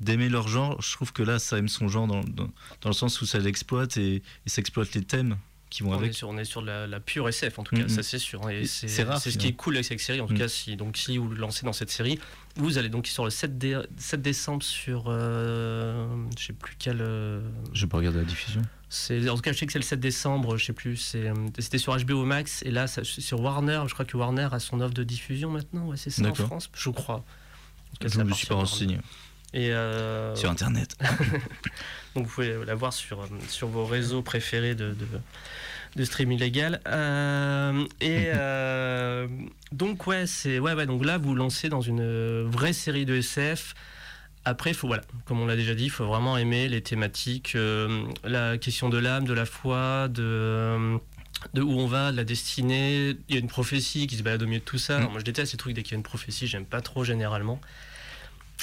d'aimer leur genre. Je trouve que là, ça aime son genre dans, dans, dans le sens où ça l'exploite et, et ça exploite les thèmes qui vont On est, avec. sur, on est sur la, la pure SF en tout cas, Mhm. ça c'est sûr. hein, c'est ce qui est cool avec cette série. En tout Mhm. cas, si, donc, si vous le lancez dans cette série, vous allez donc sur le 7, dé- 7 décembre sur. euh, je sais plus quel. euh, Je vais pas regarder la diffusion. en tout cas, je sais que c'est le 7 décembre, je sais plus. Euh, c'était sur HBO Max et là, ça- sur Warner. Je crois que Warner a son offre de diffusion maintenant. Ouais, c'est ça en. France, je crois. Cas, Je me suis pas renseigné. Et euh, Sur Internet. donc vous pouvez la voir sur, euh, sur vos réseaux préférés de, de, de stream illégal. Euh, et euh, donc ouais, c'est ouais, ouais, donc là vous lancez dans une vraie série de SF. Après, faut voilà, comme on l'a déjà dit, il faut vraiment aimer les thématiques, euh, la question de l'âme, de la foi, de de où on va, de la destinée. Il y a une prophétie qui se balade au milieu de tout ça. Alors, moi, je déteste ces trucs dès qu'il y a une prophétie, j'aime pas trop généralement.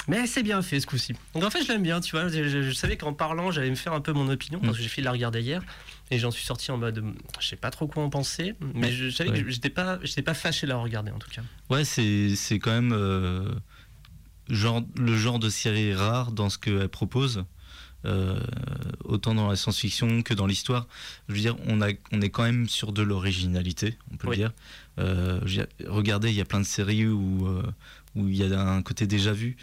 Mais c'est bien fait ce coup-ci. Donc en fait, je l'aime bien, tu vois. Je, je- je savais qu'en parlant, j'allais me faire un peu mon opinion parce que j'ai fait de la regarder hier et j'en suis sorti en mode, je sais pas trop quoi en penser, mais je, je savais Ouais. que j'étais pas, j'étais pas fâché de la regarder en tout cas. Ouais, c'est c'est quand même euh, genre, le genre de série rare dans ce qu'elle propose. euh, autant dans la science-fiction que dans l'histoire. Je veux dire, on, a, on est quand même sur de l'originalité, on peut Oui. le dire. Euh, regardez, il y a plein de séries où euh, où il y a un côté déjà vu.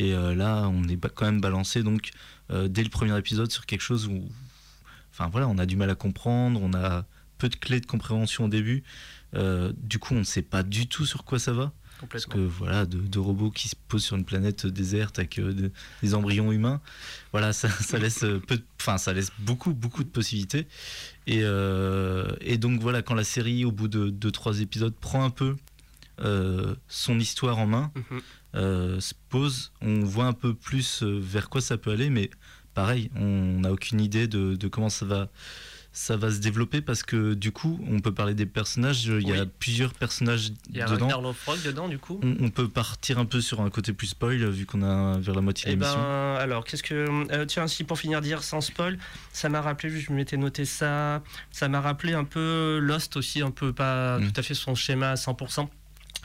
Et euh, là, on est quand même balancé, donc, euh, dès le premier épisode, sur quelque chose où. Enfin voilà, on a du mal à comprendre, on a peu de clés de compréhension au début. Euh, du coup, on ne sait pas du tout sur quoi ça va. Parce que voilà, de, de robots qui se posent sur une planète déserte avec euh, de- des embryons humains, voilà, ça, ça laisse peu, enfin, ça laisse beaucoup, beaucoup de possibilités. Et, euh, et donc voilà, quand la série, au bout de deux, trois épisodes, prend un peu euh, son histoire en main, Mhm. Se pose, on voit un peu plus euh, vers quoi ça peut aller, mais pareil, on n'a aucune idée de, de comment ça va, ça va se développer parce que du coup, on peut parler des personnages. Il y a plusieurs personnages Il y a dedans. Ragnar Lothbrok dedans du coup. On, on peut partir un peu sur un côté plus spoil vu qu'on a vers la moitié de Eh ben, l'émission. alors, qu'est-ce que. euh, tiens, si pour finir dire sans spoil, ça m'a rappelé, je m'étais noté ça, ça m'a rappelé un peu Lost aussi, un peu pas Mm. tout à fait son schéma à 100%.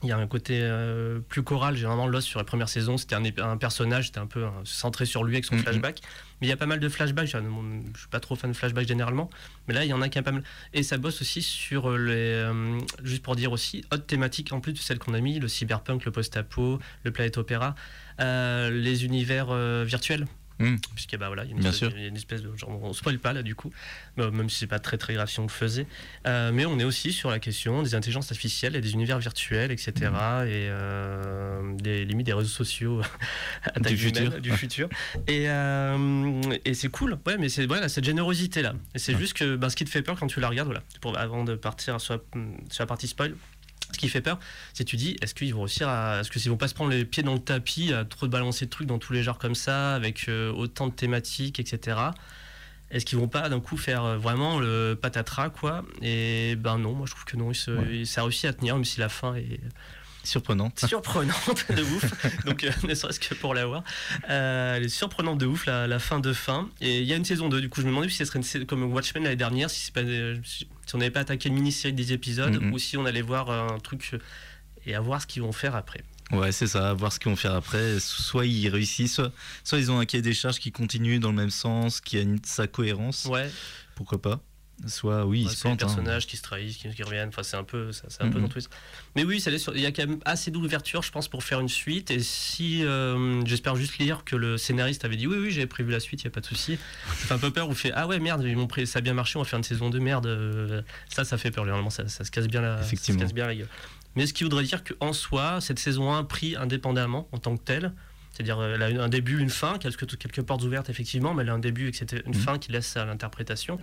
Il y a un côté euh, plus choral. Généralement, Lost sur la première saison, c'était un, personnage, c'était un peu euh, centré sur lui avec son Mhm. flashback. Mais il y a pas mal de flashbacks. Je je suis pas trop fan de flashbacks généralement, mais là, il y en a qui a pas mal. Et ça bosse aussi sur les. euh, juste pour dire aussi, autre thématique en plus de celle qu'on a mis, le cyberpunk, le post-apo, le planète opéra, euh, les univers virtuels. Mm. Puisque bah voilà, il y a une Bien espèce, sûr. il y a une espèce de genre on spoil pas là du coup, même si c'est pas très très grave si on le faisait. Euh, mais on est aussi sur la question des intelligences artificielles et des univers virtuels, etc. Mm. Et euh, des limites des réseaux sociaux Du futur. du futur. Et, euh, et c'est cool. Ouais, mais c'est voilà cette générosité là. Et c'est juste que ben, ce qui te fait peur quand tu la regardes, voilà, pour, avant de partir sur la, sur la partie spoil. Ce qui fait peur, c'est que tu dis, est-ce qu'ils vont réussir à. Est-ce qu'ils vont pas se prendre les pieds dans le tapis, à trop balancer de trucs dans tous les genres comme ça, avec euh, autant de thématiques, etc. Est-ce qu'ils vont pas d'un coup faire euh, vraiment le patatras, quoi? Et ben non, moi je trouve que non, ils se- Ouais. ils- ça a réussi à tenir, même si la fin est Surprenante. surprenante de ouf. Donc, euh, ne serait-ce que pour la voir. Euh, elle est surprenante de ouf, la, la fin de fin. Et il y a une saison 2. Du coup, je me demandais si ce serait une comme Watchmen l'année dernière, si, c'est pas, euh, si on n'avait pas attaqué une mini-série de 10 épisodes, ou si on allait voir un truc euh, et à voir ce qu'ils vont faire après. Ouais, c'est ça, à voir ce qu'ils vont faire après. Soit ils réussissent, soit, soit ils ont un cahier des charges qui continue dans le même sens, qui a une, sa cohérence, Ouais, pourquoi pas. Soit oui, ils Ouais, se c'est les plantent. hein. personnages qui se trahissent, qui, qui reviennent. Enfin, c'est un peu, ça, c'est un peu dans tous les- Mais oui, ça sur- il y a quand même assez d'ouverture, je pense, pour faire une suite. Et si, euh, j'espère juste lire que le scénariste avait dit oui, oui, j'avais prévu la suite, il y a pas de souci. Ça fait un peu peur. Ou fait ah ouais merde, ils m'ont pris, ça a bien marché, on va faire une saison 2 merde. euh, Ça, ça fait peur. Généralement, ça, ça se casse bien la, ça se Effectivement. casse bien la gueule. Mais ce qui voudrait dire qu'en soi, cette saison 1 pris indépendamment en tant que telle. C'est-à-dire, elle a un début, une fin, quelques, quelques portes ouvertes, effectivement, mais elle a un début et que c'était une Mhm. fin qui laisse à l'interprétation.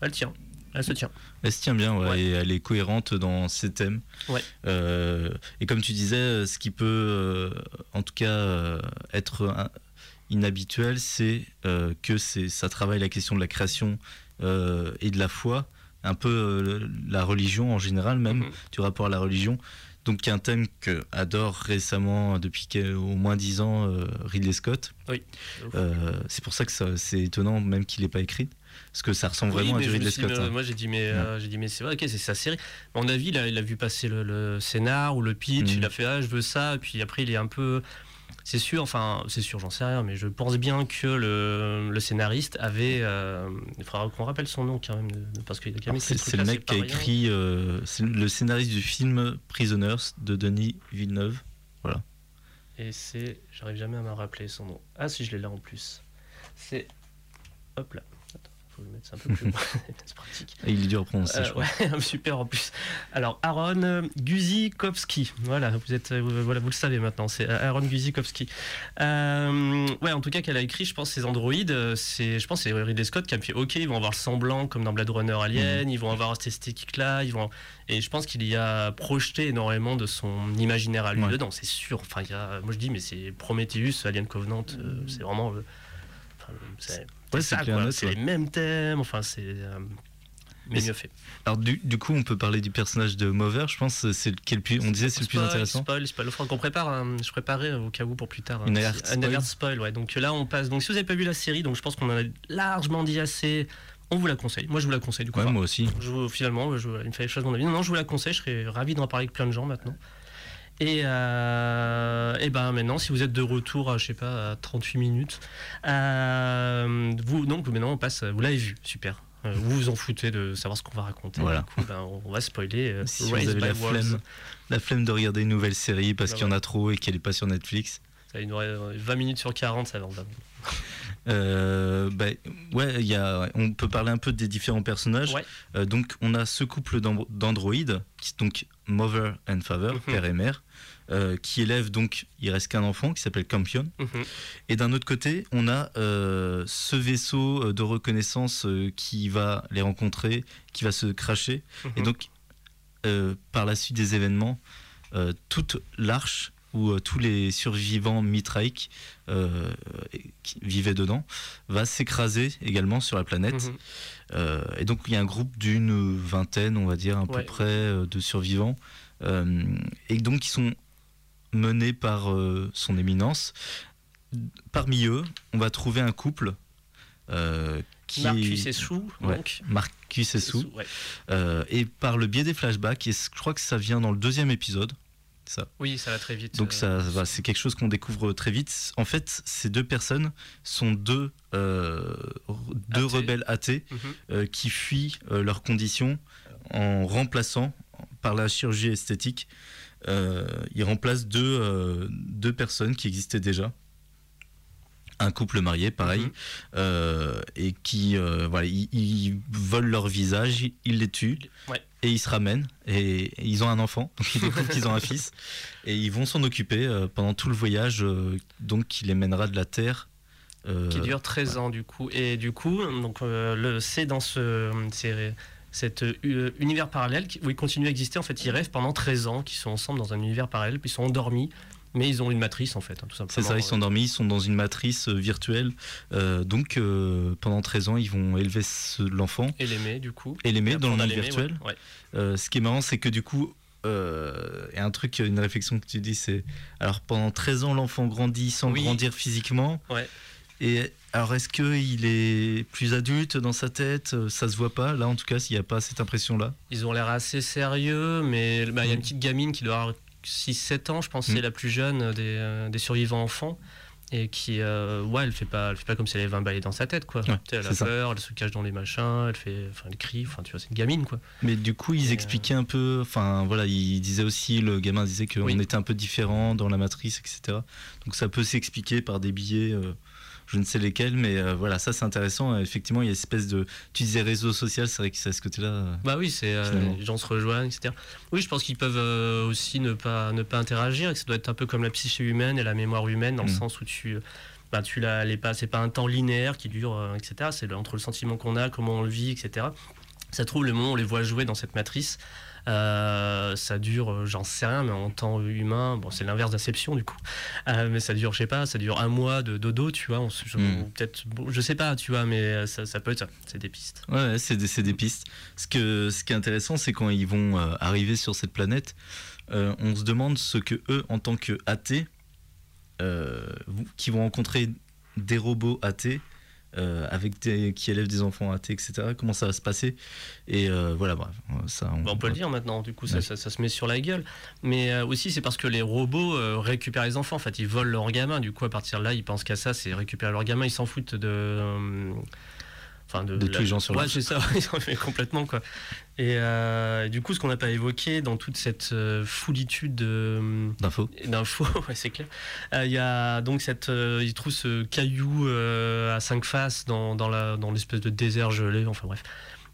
Elle tient. Elle se tient. Elle se tient bien, ouais, Ouais. et elle est cohérente dans ses thèmes. Ouais. Euh, et comme tu disais, ce qui peut, euh, en tout cas, euh, être un- inhabituel, c'est euh, que c'est, ça travaille la question de la création euh, et de la foi, un peu euh, la religion en général, même Mhm. du rapport à la religion. Donc, un thème que adore récemment, depuis au moins dix ans, euh, Ridley Scott. Oui. Euh, c'est pour ça que ça- c'est étonnant, même qu'il n'ait pas écrit, parce que ça ressemble Oui, vraiment à du Ridley dit, Scott. hein. Moi, j'ai dit, mais, euh, j'ai dit, mais c'est vrai, ok, c'est sa série. À mon avis, il a, il a vu passer le, le scénar ou le pitch, Mhm. il a fait, ah, je veux ça, et puis après, il est un peu. C'est sûr, enfin, c'est sûr, j'en sais rien, mais je pense bien que le, le scénariste avait. euh, il faudra qu'on rappelle son nom quand même, de- parce qu'il a quand même C'est ce c'est le mec qui a écrit, euh, c'est le scénariste du film Prisoners de Denis Villeneuve. Et c'est. J'arrive jamais à me rappeler son nom. Ah, si, je l'ai là en plus. C'est. Hop là. Attends, faut faut le mettre c'est un peu plus c'est pratique. Et il est dur à prononcer, Euh, je crois. ouais, super en plus. Alors Aaron euh, Guzikowski, voilà, vous êtes, euh, voilà, vous le savez maintenant, c'est Aaron Guzikowski. Euh, ouais, en tout cas, qu'elle a écrit, je pense, ces androïdes, euh, c'est, je pense, c'est Ridley Scott qui a fait, ok, ils vont avoir le semblant comme dans Blade Runner Alien, ils vont avoir cette esthétique-là, ils vont, et je pense qu'il y a projeté énormément de son imaginaire à lui Ouais. dedans, c'est sûr. Enfin, il y a, moi je dis, mais c'est Prometheus, Alien Covenant, euh, c'est vraiment, enfin, Ouais, c'est c'est c'est ouais. les mêmes thèmes, enfin, c'est, euh, mais Mais mieux fait. Alors du, du coup, on peut parler du personnage de Mover. Je pense c'est le, on disait c'est le plus intéressant. Spoil, spoil. Il faudra qu'on prépare. je préparais au cas où pour plus tard. Une un alerte spoil. alerte spoil. Ouais. Donc là, on passe. Donc si vous n'avez pas vu la série, donc je pense qu'on en a largement dit assez. On vous la conseille. Moi, je vous la conseille du coup. Ouais, Enfin, moi aussi. je finalement, je, il me choses de mon avis. Non, non, je vous la conseille. Je serais ravi d'en parler avec plein de gens maintenant. Et, euh, et ben maintenant, si vous êtes de retour, à, je sais pas, à 38 minutes, euh, vous donc maintenant on passe. Vous l'avez vu, super. Euh, Vous vous en foutez de savoir ce qu'on va raconter. Voilà. Du coup, ben, on va spoiler. euh, Si vous Raised avez by la Wolves. flemme, la flemme de regarder une nouvelle série parce Bah qu'il y en a trop et qu'elle est pas sur Netflix. Ça, il nous reste 20 minutes sur 40, ça va. on va- Euh, bah, ouais, il y a, on peut parler un peu des différents personnages. Ouais. Euh, donc, on a ce couple d'androïdes, qui donc Mother and Father, Mhm. père et mère, euh, qui élèvent donc, il reste qu'un enfant qui s'appelle Campion. Mhm. Et d'un autre côté, on a ce vaisseau de reconnaissance qui va les rencontrer, qui va se cracher. Et Mhm. donc, par la suite des événements, toute l'arche où euh, tous les survivants mitraïques euh, qui vivaient dedans va s'écraser également sur la planète. Mhm. Euh, et donc, il y a un groupe d'une vingtaine, on va dire, à peu Ouais. près, de survivants. Et donc, ils sont menés par son éminence. Parmi eux, on va trouver un couple euh, qui Marcus est... et Sue, Ouais. donc. Marcus et Sue. ouais. Euh, et par le biais des flashbacks, et je crois que ça vient dans le deuxième épisode. Ça. Oui, ça va très vite. Donc euh, ça, va, c'est quelque chose qu'on découvre très vite. En fait, ces deux personnes sont deux, euh, deux Athées. rebelles athées mhm. euh, qui fuient euh, leurs conditions en remplaçant par la chirurgie esthétique. euh, ils remplacent deux, euh, deux personnes qui existaient déjà. Un couple marié, pareil, Mhm. euh, et qui, euh, voilà, ils, ils volent leur visage, ils- ils les tuent, Ouais. Et ils se ramènent, et, et ils ont un enfant, donc ils découvrent qu'ils ont un fils, et ils vont s'en occuper euh, pendant tout le voyage, euh, donc qui les mènera de la Terre. euh, qui dure 13 ans du coup. Et du coup, donc, le, c'est dans ce, cet univers parallèle où ils continuent à exister. En fait, ils rêvent pendant 13 ans, qu'ils sont ensemble dans un univers parallèle, puis ils sont endormis, mais ils ont une matrice en fait, hein, tout C'est simplement. ça, ils sont endormis, ils sont dans une matrice euh, virtuelle. Euh, donc euh, pendant 13 ans, ils vont élever l'enfant Et l'aimer du coup. et l'aimer dans le monde virtuel. ouais. Euh, ce qui est marrant, c'est que du coup, et un truc, une réflexion que tu dis, c'est alors pendant 13 ans, l'enfant grandit sans Oui. grandir physiquement. Ouais. Et alors, est-ce qu'il est plus adulte dans sa tête? Ça se voit pas. Là, en tout cas, s'il n'y a pas cette impression-là. Ils ont l'air assez sérieux, mais bah, il y a une petite gamine qui doit 6-7 ans, je pense, Mm. c'est la plus jeune des, euh, des survivants enfants. Et qui, euh, ouais, elle fait pas, elle fait pas comme si elle avait 20 balais dans sa tête, quoi. Ouais, elle a ça. peur, elle se cache dans les machins, elle fait, enfin, elle crie, enfin, tu vois, c'est une gamine, quoi. Mais du coup, ils Et, expliquaient un peu. Enfin, voilà, ils disaient aussi, le gamin disait qu'on Oui. était un peu différent dans la matrice, etc. Donc ça peut s'expliquer par des billets. euh, je ne sais lesquels, mais euh, voilà, ça c'est intéressant. Euh, Effectivement, il y a une espèce de. Tu disais réseau social, c'est vrai que c'est à ce côté-là. euh, Bah oui, c'est euh, les gens se rejoignent, etc. Oui, je pense qu'ils peuvent euh, aussi ne pas ne pas interagir, et que ça doit être un peu comme la psyché humaine et la mémoire humaine, dans le Mm. sens où tu bah, tu l'as, elle est pas, c'est pas un temps linéaire qui dure, etc. C'est entre le sentiment qu'on a, comment on le vit, etc. Ça trouve le moment où on les voit jouer dans cette matrice. Euh, ça dure, euh, j'en sais rien, mais en temps humain, bon, c'est l'inverse d'Inception du coup. Euh, mais ça dure, je sais pas, ça dure un mois de dodo, tu vois. On se- je, Mm. peut-être, bon, je sais pas, tu vois, mais ça, ça peut être ça. C'est des pistes. Ouais, c'est des, c'est des pistes. Ce, que, ce qui est intéressant, c'est quand ils vont arriver sur cette planète, on se demande ce que eux, en tant que athées, vous- qui vont rencontrer des robots athées, euh, avec des, qui élèvent des enfants athées, etc. Comment ça va se passer? Et euh, voilà, bref, ça. Bah, on peut le dire maintenant, du coup, ça, Ouais. ça- ça se met sur la gueule. Mais euh, aussi, c'est parce que les robots récupèrent les enfants. En fait, ils volent leurs gamins. Du coup, à partir de là, ils pensent qu'à ça, c'est récupérer leurs gamins. Ils s'en foutent de. Euh, Enfin, De tous les gens sur Ouais, l'Arche. c'est ça, complètement quoi. Et, euh, et du coup, ce qu'on n'a pas évoqué dans toute cette euh, foulitude de, D'infos. d'infos, ouais, c'est clair. Euh, Il y a donc cette, euh, il trouve ce caillou euh, à cinq faces dans, dans la dans l'espèce de désert gelé. Enfin bref.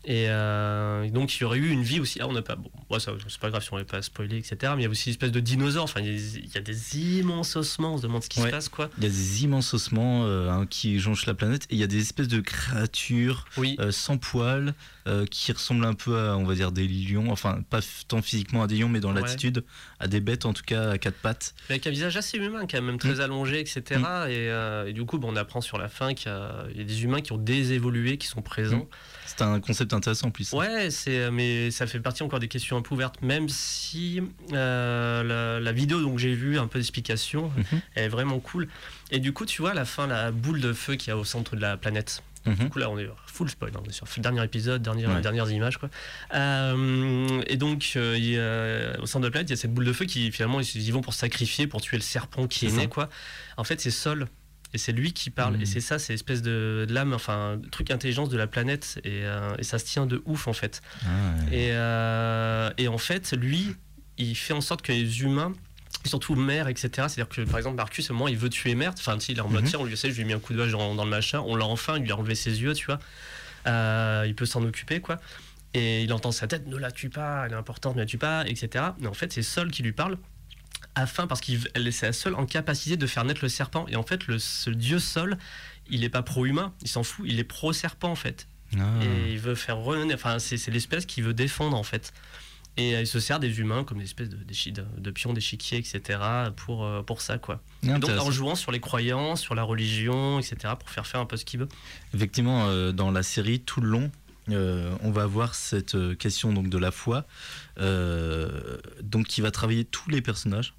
Et euh, donc il y aurait eu une vie aussi. Ah, on n'a pas. Bon, ouais, ça, c'est pas grave si on n'est pas spoilé, etc. Mais il y a aussi une espèce de dinosaure. Enfin, il y a, il y a des immenses ossements. On se demande ce qui Ouais. se passe, quoi. Il y a des immenses ossements euh, hein, qui jonchent la planète et il y a des espèces de créatures Oui. euh, sans poils euh, qui ressemblent un peu à, on va dire, des lions. Enfin, pas tant physiquement à des lions, mais dans Ouais. l'attitude à des bêtes, en tout cas à quatre pattes. Mais avec un visage assez humain, quand même, très Mm. allongé, etc. Et, euh, et du coup, bon, on apprend sur la fin qu'il y, a il y a des humains qui ont désévolué, qui sont présents. C'est un concept intéressant en plus. Ouais, c'est, mais ça fait partie encore des questions un peu ouvertes, même si euh, la, la vidéo dont j'ai vu un peu d'explication, Mhm. elle est vraiment cool. Et du coup, tu vois, à la fin, la boule de feu qui est au centre de la planète. Mhm. Du coup, là, on est full spoil, hein, on est sur le dernier épisode, dernière, Ouais. dernières images, quoi. Euh, et donc, euh, il y a- au centre de la planète, il y a cette boule de feu qui, finalement, ils, ils y vont pour sacrifier, pour tuer le serpent qui est, né, quoi. En fait, c'est Sol. Et c'est lui qui parle. Mhm. Et c'est ça, c'est l'espèce de, de l'âme, enfin, truc intelligence de la planète. Et, euh, et ça se tient de ouf, en fait. Ah, ouais. Et, et en fait, lui, il fait en sorte que les humains, surtout mère, etc., c'est-à-dire que par exemple, Marcus, au moment, il veut tuer mère, enfin, il est en mode, Mhm. on lui sait, je lui ai mis un coup de hache dans, dans le machin, on l'a enfin, il lui a enlevé ses yeux, tu vois. Euh, il peut s'en occuper, quoi. Et il entend sa tête, ne la tue pas, elle est importante, ne la tue pas, etc. Mais en fait, c'est Sol qui lui parle. Afin, parce qu'elle c'est la seule en capacité de faire naître le serpent. Et en fait, le, ce dieu Sol, il est pas pro-humain, il s'en fout, il est pro-serpent en fait Ah. et il veut faire renaître. Enfin, c'est c'est l'espèce qu'il veut défendre en fait. Et euh, il se sert des humains comme des espèces de, de, de pions d'échiquier, etc. pour, euh, pour ça, quoi. Et donc, en jouant sur les croyances, sur la religion, etc., pour faire faire un peu ce qu'il veut. Effectivement, euh, dans la série, tout le long, euh, on va avoir cette euh, question donc de la foi, euh, donc qui va travailler tous les personnages,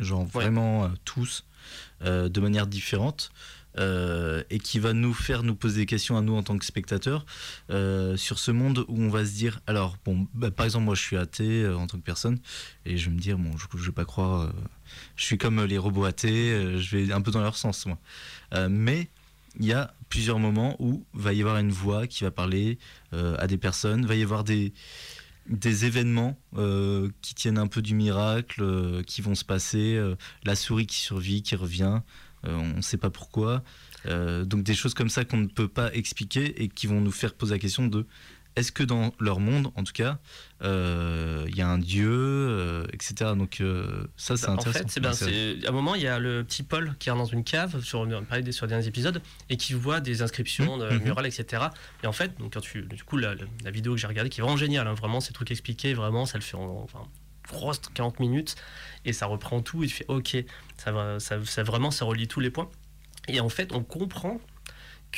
genre vraiment euh, tous, euh, de manière différente. Euh, et qui va nous faire nous poser des questions à nous en tant que spectateurs euh, sur ce monde où on va se dire alors bon bah, par exemple moi je suis athée euh, en tant que personne et je vais me dire bon je, je vais pas croire je suis comme les robots athées je vais un peu dans leur sens moi. Mais il y a plusieurs moments où va y avoir une voix qui va parler à des personnes, va y avoir des, des événements euh, qui tiennent un peu du miracle, euh, qui vont se passer, euh, la souris qui survit, qui revient, on ne sait pas pourquoi. Donc des choses comme ça qu'on ne peut pas expliquer et qui vont nous faire poser la question de est-ce que dans leur monde, en tout cas, euh, il y a un dieu, euh, etc. Donc euh, ça c'est en intéressant. fait, c'est ben, Ouais, c'est- à un moment, il y a le petit Paul qui est dans une cave, sur, on parlait sur les derniers épisodes, et qui voit des inscriptions de Mhm. murales, etc. Et en fait, donc, quand tu, du coup, la, la- la vidéo que j'ai regardée, qui est vraiment géniale, hein, vraiment, ces trucs expliqués, vraiment, ça le fait en enfin, grosse 40 minutes, et ça reprend tout, et tu fais, ok, ça, va, ça, ça vraiment, ça relie tous les points. Et en fait, on comprend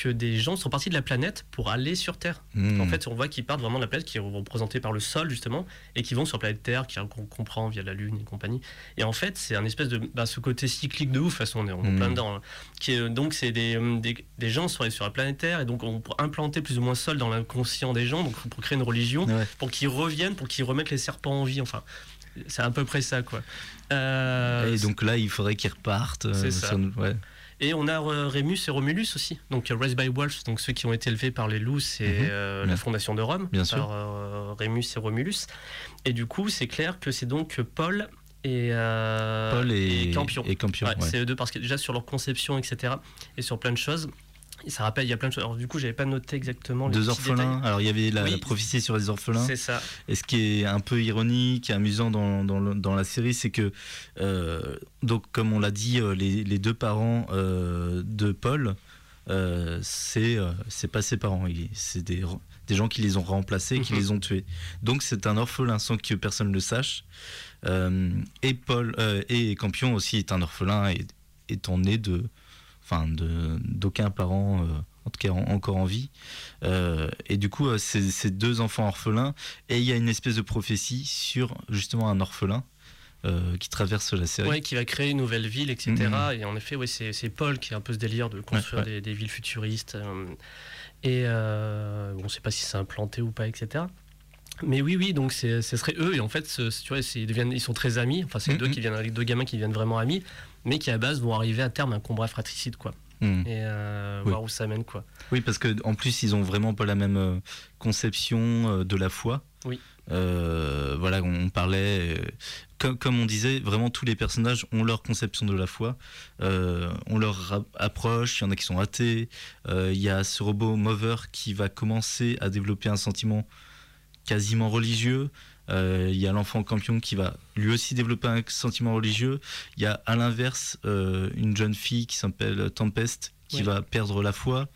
que des gens sont partis de la planète pour aller sur Terre. Hmm. En fait, on voit qu'ils partent vraiment de la planète, qui est représentée par le sol, justement, et qui vont sur la planète Terre, qu'on comprend via la Lune et compagnie. Et en fait, c'est un espèce de. bah, ce côté cyclique de ouf, de toute façon, on est, on est Mm. plein dedans. hein, qui est, donc, c'est des, euh, des, des gens sont allés sur la planète Terre, et donc on peut implanter plus ou moins sol dans l'inconscient des gens, donc pour créer une religion, Ouais. pour qu'ils reviennent, pour qu'ils remettent les serpents en vie. Enfin, c'est à peu près ça, quoi. Euh, et donc là, il faudrait qu'ils repartent. euh, C'est ça. sur- ouais. Et on a euh, Rémus et Romulus aussi. Donc euh, Raised by Wolves, donc ceux qui ont été élevés par les loups, c'est Mhm. euh, la fondation de Rome, Bien par sûr. Rémus et Romulus. Et du coup, c'est clair que c'est donc Paul et, euh, Paul et, Campion. et Campion, Ouais, ouais. C'est eux deux parce que déjà sur leur conception, etc. et sur plein de choses. Et ça rappelle, il y a plein de choses. Alors du coup, j'avais pas noté exactement les Deux orphelins. Alors il y avait la, Oui. la prophétie sur les orphelins. C'est ça. Et ce qui est un peu ironique et amusant dans, dans, la série, c'est que, euh, donc, comme on l'a dit, euh, les, les deux parents euh, de Paul, euh, c'est c'est pas ses parents. C'est des, des gens qui les ont remplacés, qui Mhm. les ont tués. Donc c'est un orphelin sans que personne le sache. Et Paul et Campion aussi est un orphelin et, étant né de, enfin d'aucun parent. euh, en tout cas en- encore en vie. Euh, et du coup, euh, ces deux enfants orphelins et il y a une espèce de prophétie sur justement un orphelin euh, qui traverse la série. Ouais, qui va créer une nouvelle ville, etc. Mhm. Et en effet, ouais, c'est c'est Paul qui a un peu ce délire de construire Ouais, ouais. Des, des villes futuristes. et on ne sait pas si c'est implanté ou pas, etc. Mais oui, oui, donc ce serait eux. Et en fait, tu vois, ils, deviennent- ils sont très amis. Enfin, c'est Mhm. deux qui viennent, les deux gamins qui deviennent vraiment amis, mais qui à base vont arriver à terme à un combat fratricide, quoi. Hmm. et euh, Oui. voir où ça mène quoi. Oui, parce que en plus, ils ont vraiment pas la même euh, conception euh, de la foi. Oui. Euh, voilà, on parlait, comme, comme on disait, vraiment tous les personnages ont leur conception de la foi, euh, ont leur approche. Il y en a qui sont athées. Il y a ce robot Mover qui va commencer à développer un sentiment quasiment religieux. Euh, Il y a l'enfant Campion qui va lui aussi développer un sentiment religieux. Il y a à l'inverse euh, une jeune fille qui s'appelle Tempest qui va perdre la foi.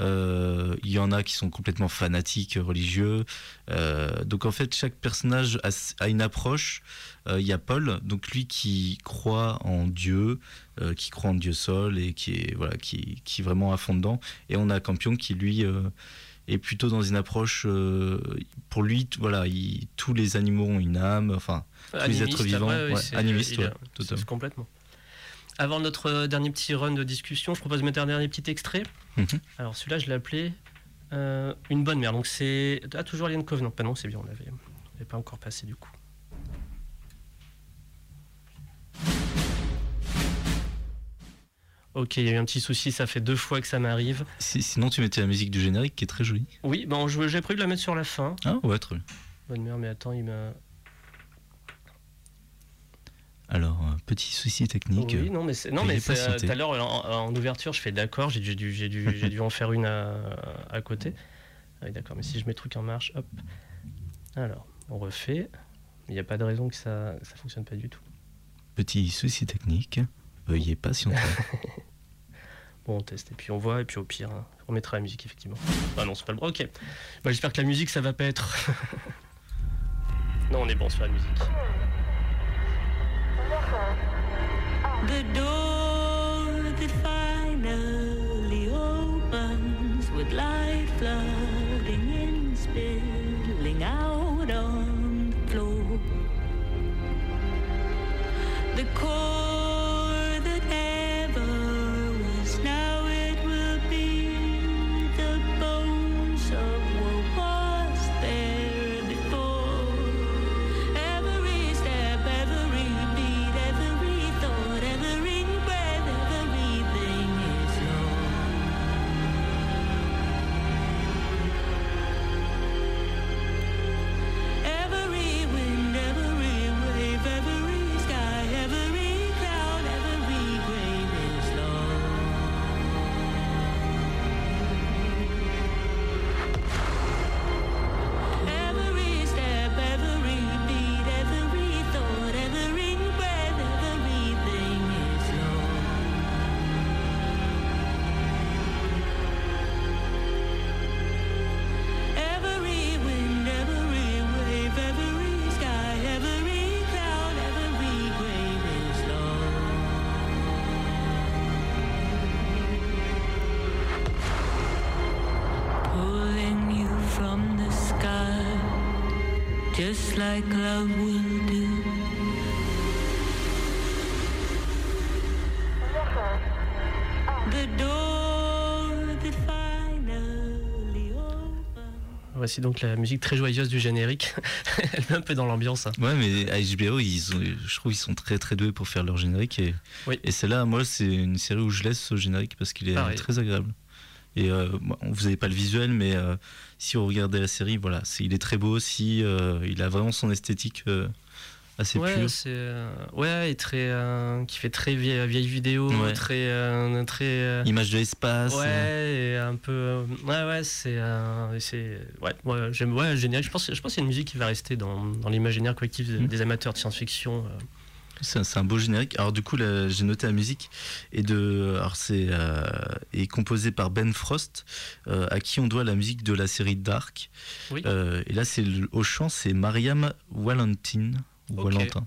Euh, Il y en a qui sont complètement fanatiques, religieux. Euh, donc en fait, chaque personnage a, une approche. Euh, Il y a Paul, donc lui qui croit en Dieu, qui croit en Dieu Sol et qui est voilà, qui, qui est vraiment à fond dedans. Et on a Campion qui lui est plutôt dans une approche. euh, pour lui, voilà, il- tous les animaux ont une âme. Enfin, tous les êtres vivants, après, ouais, c'est- animiste, ouais, a- complètement. Avant notre euh, dernier petit run de discussion, je propose de mettre un dernier petit extrait. Mhm. Alors celui-là, je l'ai appelé euh, Une bonne mère. Donc c'est ah, toujours Alien Covenant. Pas non, c'est bien, on l'avait on l'avait pas encore passé du coup. Ok, il y a eu un petit souci, ça fait deux fois que ça m'arrive. Si- sinon, tu mettais la musique du générique qui est très jolie. Oui, bon, j'ai prévu de la mettre sur la fin. Ah ouais, très bien. Bonne mère, mais attends, il m'a. Alors, petit souci technique. Oui, non, mais c'est- non, mais euh, tout à l'heure en, en ouverture, je fais d'accord, j'ai dû, dû, dû en faire une à, à côté. Ah oui, d'accord, mais si je mets le truc en marche, hop. Alors, on refait. Il n'y a pas de raison que ça ça fonctionne pas du tout. Petit souci technique. Veuillez patienter. Bon, on teste et puis on voit et puis au pire, hein, on mettra la musique effectivement. Ah non, c'est pas le bon. Ok. Bah, j'espère que la musique ça va pas être. non, on est bon sur la musique. The door that finally opens with light Voici donc la musique très joyeuse du générique. Elle met un peu dans l'ambiance. hein. Ouais, mais à HBO, ils ont- je trouve qu'ils sont très très doués pour faire leur générique. Et, Oui. et celle-là, moi, c'est une série où je laisse ce générique parce qu'il est Pareil. très agréable. Et euh, vous n'avez pas le visuel, mais euh, si vous regardez la série, voilà, il est très beau aussi. euh, il a vraiment son esthétique assez ouais, c'est euh, ouais, et très euh, qui fait très vieille, vieille vidéo, Ouais. très euh, très euh, Image de l'espace. ouais, euh, et un peu ouais ouais, c'est c'est ouais, ouais, j'aime ouais, génial. Je pense je pense qu'il y a une musique qui va rester dans, dans l'imaginaire collectif des, Mm. des amateurs de science-fiction. C'est c'est un beau générique. Alors du coup, j'ai noté la musique et de, alors c'est euh, est composé par Ben Frost, euh, à qui on doit la musique de la série Dark. Oui. Euh, et là, c'est au chant, c'est Mariam Wallentin, ou. Valentin,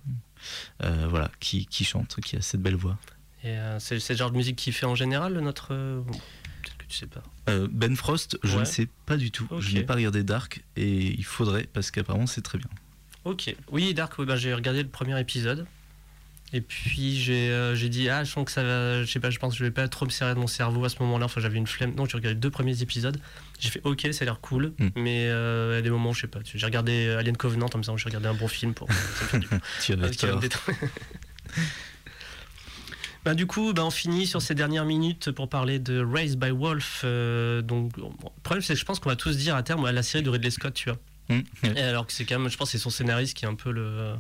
euh, voilà, qui, qui chante, qui a cette belle voix. Et euh, c'est c'est le genre de musique qui fait en général notre euh, peut-être que tu sais pas. Ben Frost, je Ouais. ne sais pas du tout. Je n'ai pas regardé Dark et il faudrait parce qu'apparemment c'est très bien. Ok. Oui, Dark, oui, ben, j'ai regardé le premier épisode. Et puis j'ai euh, j'ai dit, ah, je sens que ça va, je sais pas, je pense que je vais pas trop me serrer de mon cerveau à ce moment-là. Enfin, j'avais une flemme. Donc j'ai regardé les deux premiers épisodes. J'ai fait, ok, ça a l'air cool. Mm. Mais euh, il y a des moments, je sais pas. J'ai regardé Alien Covenant en me disant, j'ai regardé un bon film pour. ça me fait détruire. Bah, du coup, bah, on finit sur ces dernières minutes pour parler de Raised by Wolf. euh, donc, bon, le problème, c'est que je pense qu'on va tous dire à terme la série de Ridley Scott, tu vois. Ouais. Et alors que c'est quand même, je pense, c'est son scénariste qui est un peu le,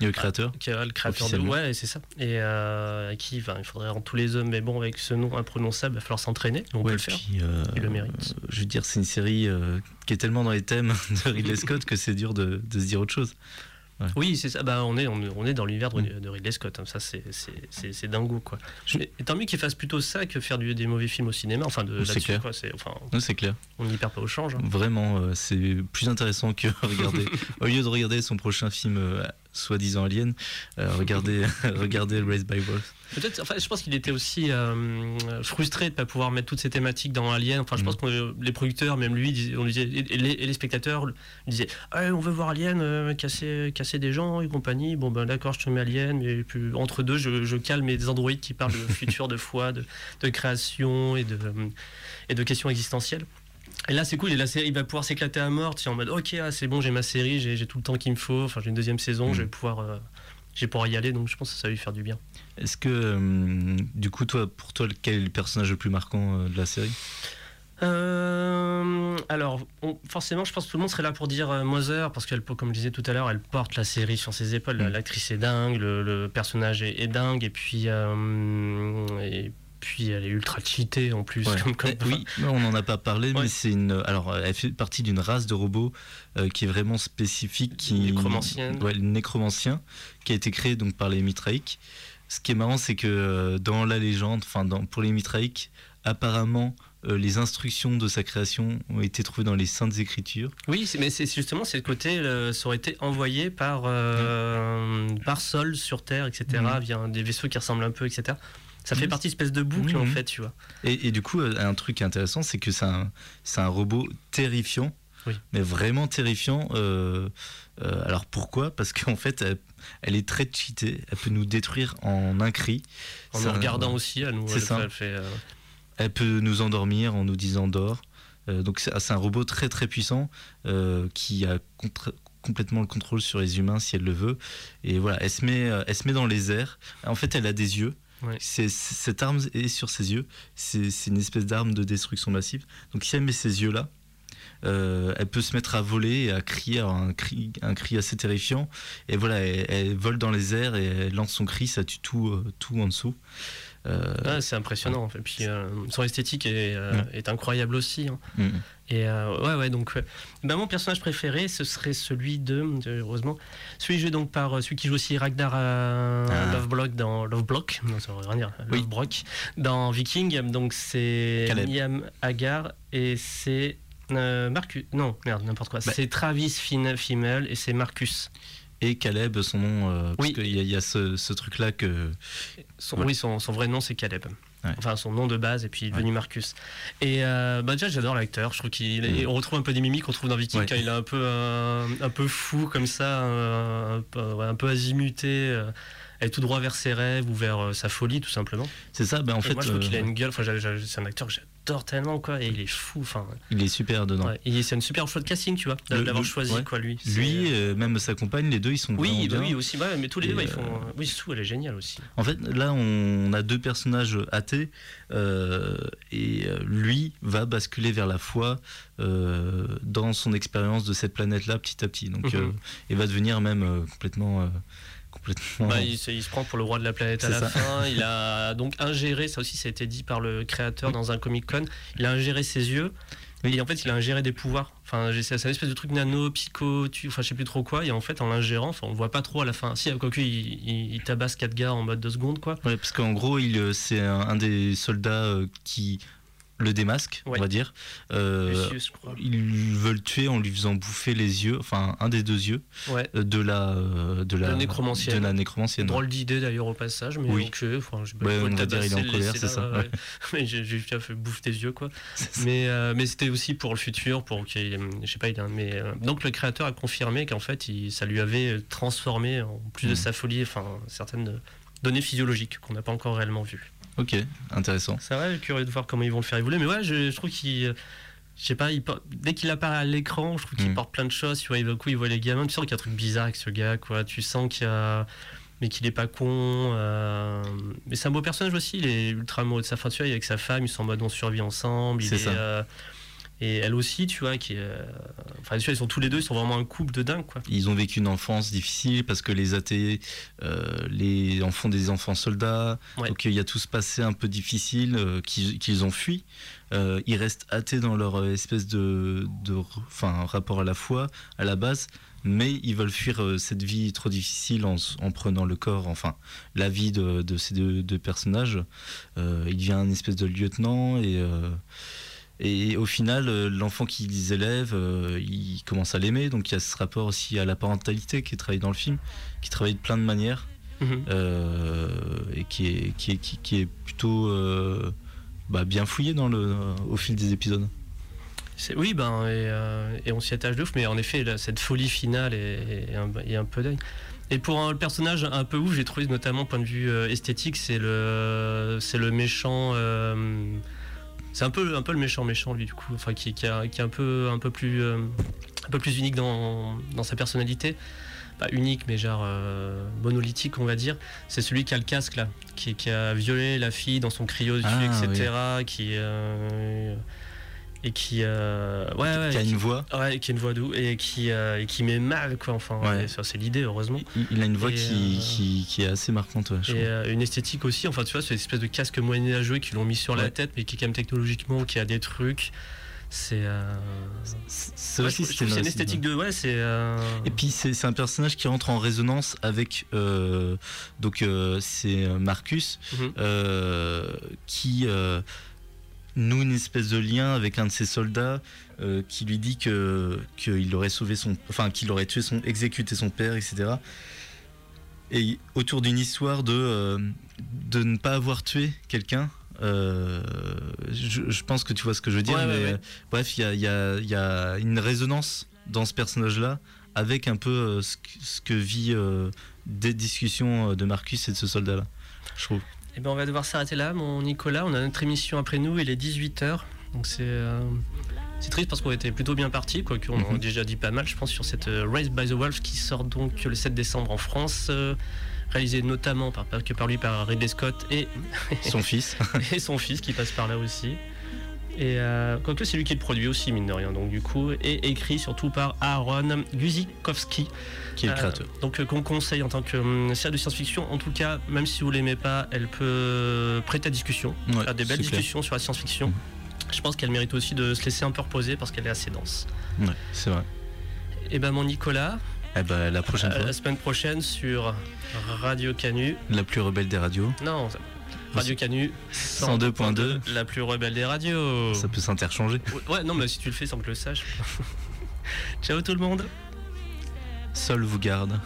le créateur. qui est le créateur de. Ouais, c'est ça. Et euh, qui, il faudrait rendre tous les hommes, mais bon, avec ce nom imprononçable, il va falloir s'entraîner. On peut le faire. puis, euh, Il le mérite. euh, Je veux dire, c'est une série euh, qui est tellement dans les thèmes de Ridley Scott que c'est dur de, de se dire autre chose. Oui, c'est ça. Bah, on, est, on, est- on est dans l'univers de, de Ridley Scott. hein. Ça, c'est- dingo, quoi. Mais tant mieux qu'il fasse plutôt ça que faire du- des mauvais films au cinéma. Enfin, de, C'est clair. quoi. C'est- Enfin, Non, c'est clair. on n'y perd pas au change. hein. Vraiment, euh, c'est plus intéressant que regarder. Au lieu de regarder son prochain film, euh, soi-disant Alien, euh, regardez, regardez Raised by Wolves. Peut-être, enfin, je pense qu'il était aussi euh, frustré de ne pas pouvoir mettre toutes ces thématiques dans Alien. Enfin, je Mm. pense que les producteurs, même lui, on lui disait, et, les, et les spectateurs disaient Ah, On veut voir Alien euh, casser, casser des gens et compagnie. Bon, ben d'accord, je te mets Alien, mais puis, entre deux, je, je calme mes androïdes qui parlent de futur, de foi, de, de création et de, et de questions existentielles. Et là, c'est cool, et la série il va pouvoir s'éclater à mort, tu sais, en mode Ok, ah, c'est bon, j'ai ma série, j'ai tout le temps qu'il me faut, enfin, j'ai une deuxième saison, Mm. je vais pouvoir. euh, je vais pouvoir y aller, donc je pense que ça va lui faire du bien. Est-ce que, euh, du coup, toi, pour toi, quel est le personnage le plus marquant euh, de la série? Alors, on- forcément, je pense que tout le monde serait là pour dire Mother, parce qu'elle, comme je disais tout à l'heure, elle porte la série sur ses épaules. Mm. L'actrice est dingue, le, le personnage est, est dingue, et puis, et puis elle est ultra cheatée en plus. Ouais. Comme, comme- Eh, Oui, on n'en a pas parlé, Ouais. mais c'est une. Alors, elle fait partie d'une race de robots euh, qui est vraiment spécifique, qui Nécromancienne. Ouais, nécromancien, qui a été créé donc par les Mitraïques. Ce qui est marrant, c'est que euh, dans la légende, enfin, pour les Mitraïques, apparemment, euh, les instructions de sa création ont été trouvées dans les Saintes Écritures. Oui, mais c'est justement c'est le côté, euh, ça aurait été envoyé par euh, par sol sur Terre, etc. Mhm. Via des vaisseaux qui ressemblent un peu, etc. Ça fait Mhm. partie espèce de boucle en Mhm. fait, tu vois. Et, et du coup, euh, un truc intéressant, c'est que c'est un, robot terrifiant, Oui. mais vraiment terrifiant. euh, euh, alors pourquoi? Parce qu'en fait, elle, elle est très cheatée. Elle peut nous détruire en un cri. En nous regardant aussi, à nous. C'est elle ça. elle fait, Elle peut nous endormir en nous disant dors. Donc c'est c'est un robot très très puissant qui a contre- complètement le contrôle sur les humains si elle le veut. Et voilà, elle se met, elle se met dans les airs. En fait, elle a des yeux. Cette arme est sur ses yeux. C'est une espèce d'arme de destruction massive. Donc si elle met ses yeux là, euh, elle peut se mettre à voler et à crier un cri, un cri assez terrifiant. Et voilà, elle, elle vole dans les airs et elle lance son cri, ça tue tout, euh, tout en dessous. Euh, Ah, c'est impressionnant. Et puis euh, son esthétique est, euh, Ouais. est incroyable aussi. hein. mm. Et ouais, ouais, donc ouais. Ben, mon personnage préféré, ce serait celui de, heureusement, celui joué donc par celui qui joue aussi Ragnar Ah. Loveblock dans Loveblock, non ça rien dire, Oui. Lovebrock dans Viking. Donc c'est. Liam Hagar et c'est euh, Marcus. Non, merde, n'importe quoi. Bah. C'est Travis Fimmel et c'est Marcus. Et Caleb, son nom, euh, parce Oui. qu'il y a, il y a ce, ce truc-là que. Son, Voilà. Oui, son, son vrai nom c'est Caleb. Ouais. Enfin, son nom de base et puis il est devenu Marcus. Et euh, bah déjà, j'adore l'acteur. Je trouve qu'il est- Mm. on retrouve un peu des mimiques qu'on trouve dans Viking Ouais. quand il est un peu euh, un peu fou comme ça, euh, un, peu, ouais, un peu azimuté, euh, aller tout droit vers ses rêves ou vers euh, sa folie tout simplement. C'est ça, ben en Et fait, moi, je trouve qu'il a euh, une gueule. Enfin, c'est un acteur que j'adore tellement quoi, et il est fou. Enfin, il est super dedans. ouais. Et c'est une super choix de casting, tu vois, d'avoir choisi ouais. quoi lui. Lui, euh, même sa compagne, les deux, ils sont oui, bah oui aussi. Ouais, mais tous les Et, deux, ils font. euh, Oui, Sue, elle est géniale aussi. En fait, là, on a deux personnages athées, euh, et euh, lui va basculer vers la foi euh, dans son expérience de cette planète-là petit à petit. Donc, euh, il va devenir même euh, complètement, euh, complètement. Bah, il, se, il se prend pour le roi de la planète à la ça. fin. Il a donc ingéré, ça aussi ça a été dit par le créateur dans un Comic Con, il a ingéré ses yeux. Et en fait, il a ingéré des pouvoirs. Enfin, c'est un espèce de truc nano, psycho, tu, enfin, je sais plus trop quoi. Et en fait, en l'ingérant, enfin, on le voit pas trop à la fin. Si, quoique, il, il, il tabasse 4 gars en mode 2 secondes, quoi. Ouais, parce qu'en gros, il, euh, c'est un, un des soldats euh, qui le démasque, Ouais. on va dire. Euh, crois. ils veulent le tuer en lui faisant bouffer les yeux, enfin un des deux yeux Ouais. euh, de la euh, de la La nécromancienne. de la nécromancienne. Drôle d'idée d'ailleurs au passage, mais Oui. Enfin, je Ouais, on va dire, il est en colère, c'est ça, ouais. mais j'ai déjà fait bouffe des yeux, quoi. Mais, euh, mais c'était aussi pour le futur, pour qu'il, je sais pas, il a- mais donc le créateur a confirmé qu'en fait, il- ça lui avait transformé en plus de Mm. sa folie, enfin certaines données physiologiques qu'on n'a pas encore réellement vues. Ok, intéressant. C'est vrai, curieux de voir comment ils vont le faire évoluer, mais ouais, je, je trouve qu'il je sais pas, il dès qu'il apparaît à l'écran, je trouve qu'il Mm. porte plein de choses. Tu vois, il coup, il voit les gamins. Tu sens qu'il y a un truc bizarre avec ce gars, quoi. Tu sens qu'il y a, mais qu'il est pas con. euh, mais c'est un beau personnage aussi. Il est ultra amoureux de sa femme, tu vois, avec sa femme, ils sont en mode on survit ensemble. il est, euh, et elle aussi, tu vois, qui est, euh, enfin, tu vois, ils sont tous les deux, ils sont vraiment un couple de dingue, quoi. Ils ont vécu une enfance difficile parce que les athées euh, les en font des enfants soldats. Ouais. Donc il y a tout ce passé un peu difficile euh, qu'ils ont fui. Euh, ils restent athées dans leur espèce de, de enfin, rapport à la foi à la base, mais ils veulent fuir cette vie trop difficile en, prenant le corps, enfin la vie de, de ces deux, deux personnages. Il devient un espèce de lieutenant et et au final, euh, l'enfant qu'ils élèvent, euh, il commence à l'aimer. Donc il y a ce rapport aussi à la parentalité qui est travaillé dans le film, qui travaille de plein de manières Mhm. euh, et qui est, qui est, qui, qui est plutôt euh, bah, bien fouillé dans le, au fil des épisodes. Oui, ben, et, euh, et on s'y attache de ouf, mais en effet, là, cette folie finale est, est un, est un peu dingue. Et pour un, le personnage un peu ouf, j'ai trouvé notamment point de vue esthétique, c'est le, c'est le méchant. C'est un peu, un peu le méchant méchant lui du coup, enfin qui, qui, a- qui est un peu, un peu plus, euh, un peu plus unique dans, dans sa personnalité. Pas unique, mais genre euh, monolithique, on va dire. C'est celui qui a le casque là, qui, qui a violé la fille dans son cryo Ah, etc. Qui euh, et qui, euh, ouais, ouais, qui a qui- une voix. Ouais, qui a une voix doux et qui, euh, et qui met mal, quoi. Enfin, Ouais. ça, c'est l'idée, heureusement. Il, il a une voix qui, euh, qui, qui est assez marquante. ouais, je Et une esthétique aussi. Enfin, tu vois, c'est une espèce de casque moyenâgeux qu'ils l'ont mis sur la tête, mais qui, quand même, technologiquement, qui a des trucs. C'est. euh, C'est ouais, une esthétique de. Ouais, c'est. euh, Et puis c'est un personnage qui rentre en résonance avec euh, donc c'est Marcus Mhm. qui noue une espèce de lien avec un de ses soldats euh, qui lui dit que qu'il aurait sauvé son enfin qu'il aurait tué son exécuté son père etc et autour d'une histoire de euh, de ne pas avoir tué quelqu'un euh, je, je pense que tu vois ce que je veux dire Ouais, mais ouais. bref il y a, il y a- y a une résonance dans ce personnage là avec un peu ce, que- vit des discussions de Marcus et de ce soldat là je trouve Eh ben, on va devoir s'arrêter là, mon Nicolas. On a notre émission après nous, il est 18h. Donc c'est. euh, C'est triste parce qu'on était plutôt bien parti, quoique on en a Mhm. déjà dit pas mal, je pense, sur cette euh, Race by the Wolves qui sort donc le 7 décembre en France, euh, réalisé notamment par, que par lui, par Ridley Scott et, son fils et son fils qui passe par là aussi. Et euh, quoique c'est lui qui le produit aussi, mine de rien, donc du coup, et écrit surtout par Aaron Guzikowski, qui est le euh, créateur donc euh, qu'on conseille en tant que hum, série de science-fiction. En tout cas, même si vous l'aimez pas, elle peut prêter à discussion, Ouais, faire des belles clair. discussions sur la science-fiction. Mhm. Je pense qu'elle mérite aussi de se laisser un peu reposer parce qu'elle est assez dense. Ouais, c'est vrai Et ben mon Nicolas, eh ben, la prochaine euh, fois la semaine prochaine sur Radio Canu. la plus rebelle des radios Non, Radio Canu 102.2, la plus rebelle des radios. Ça peut s'interchanger. Ouais, non, mais si tu le fais sans que le sache. Ciao tout le monde. Sol vous garde.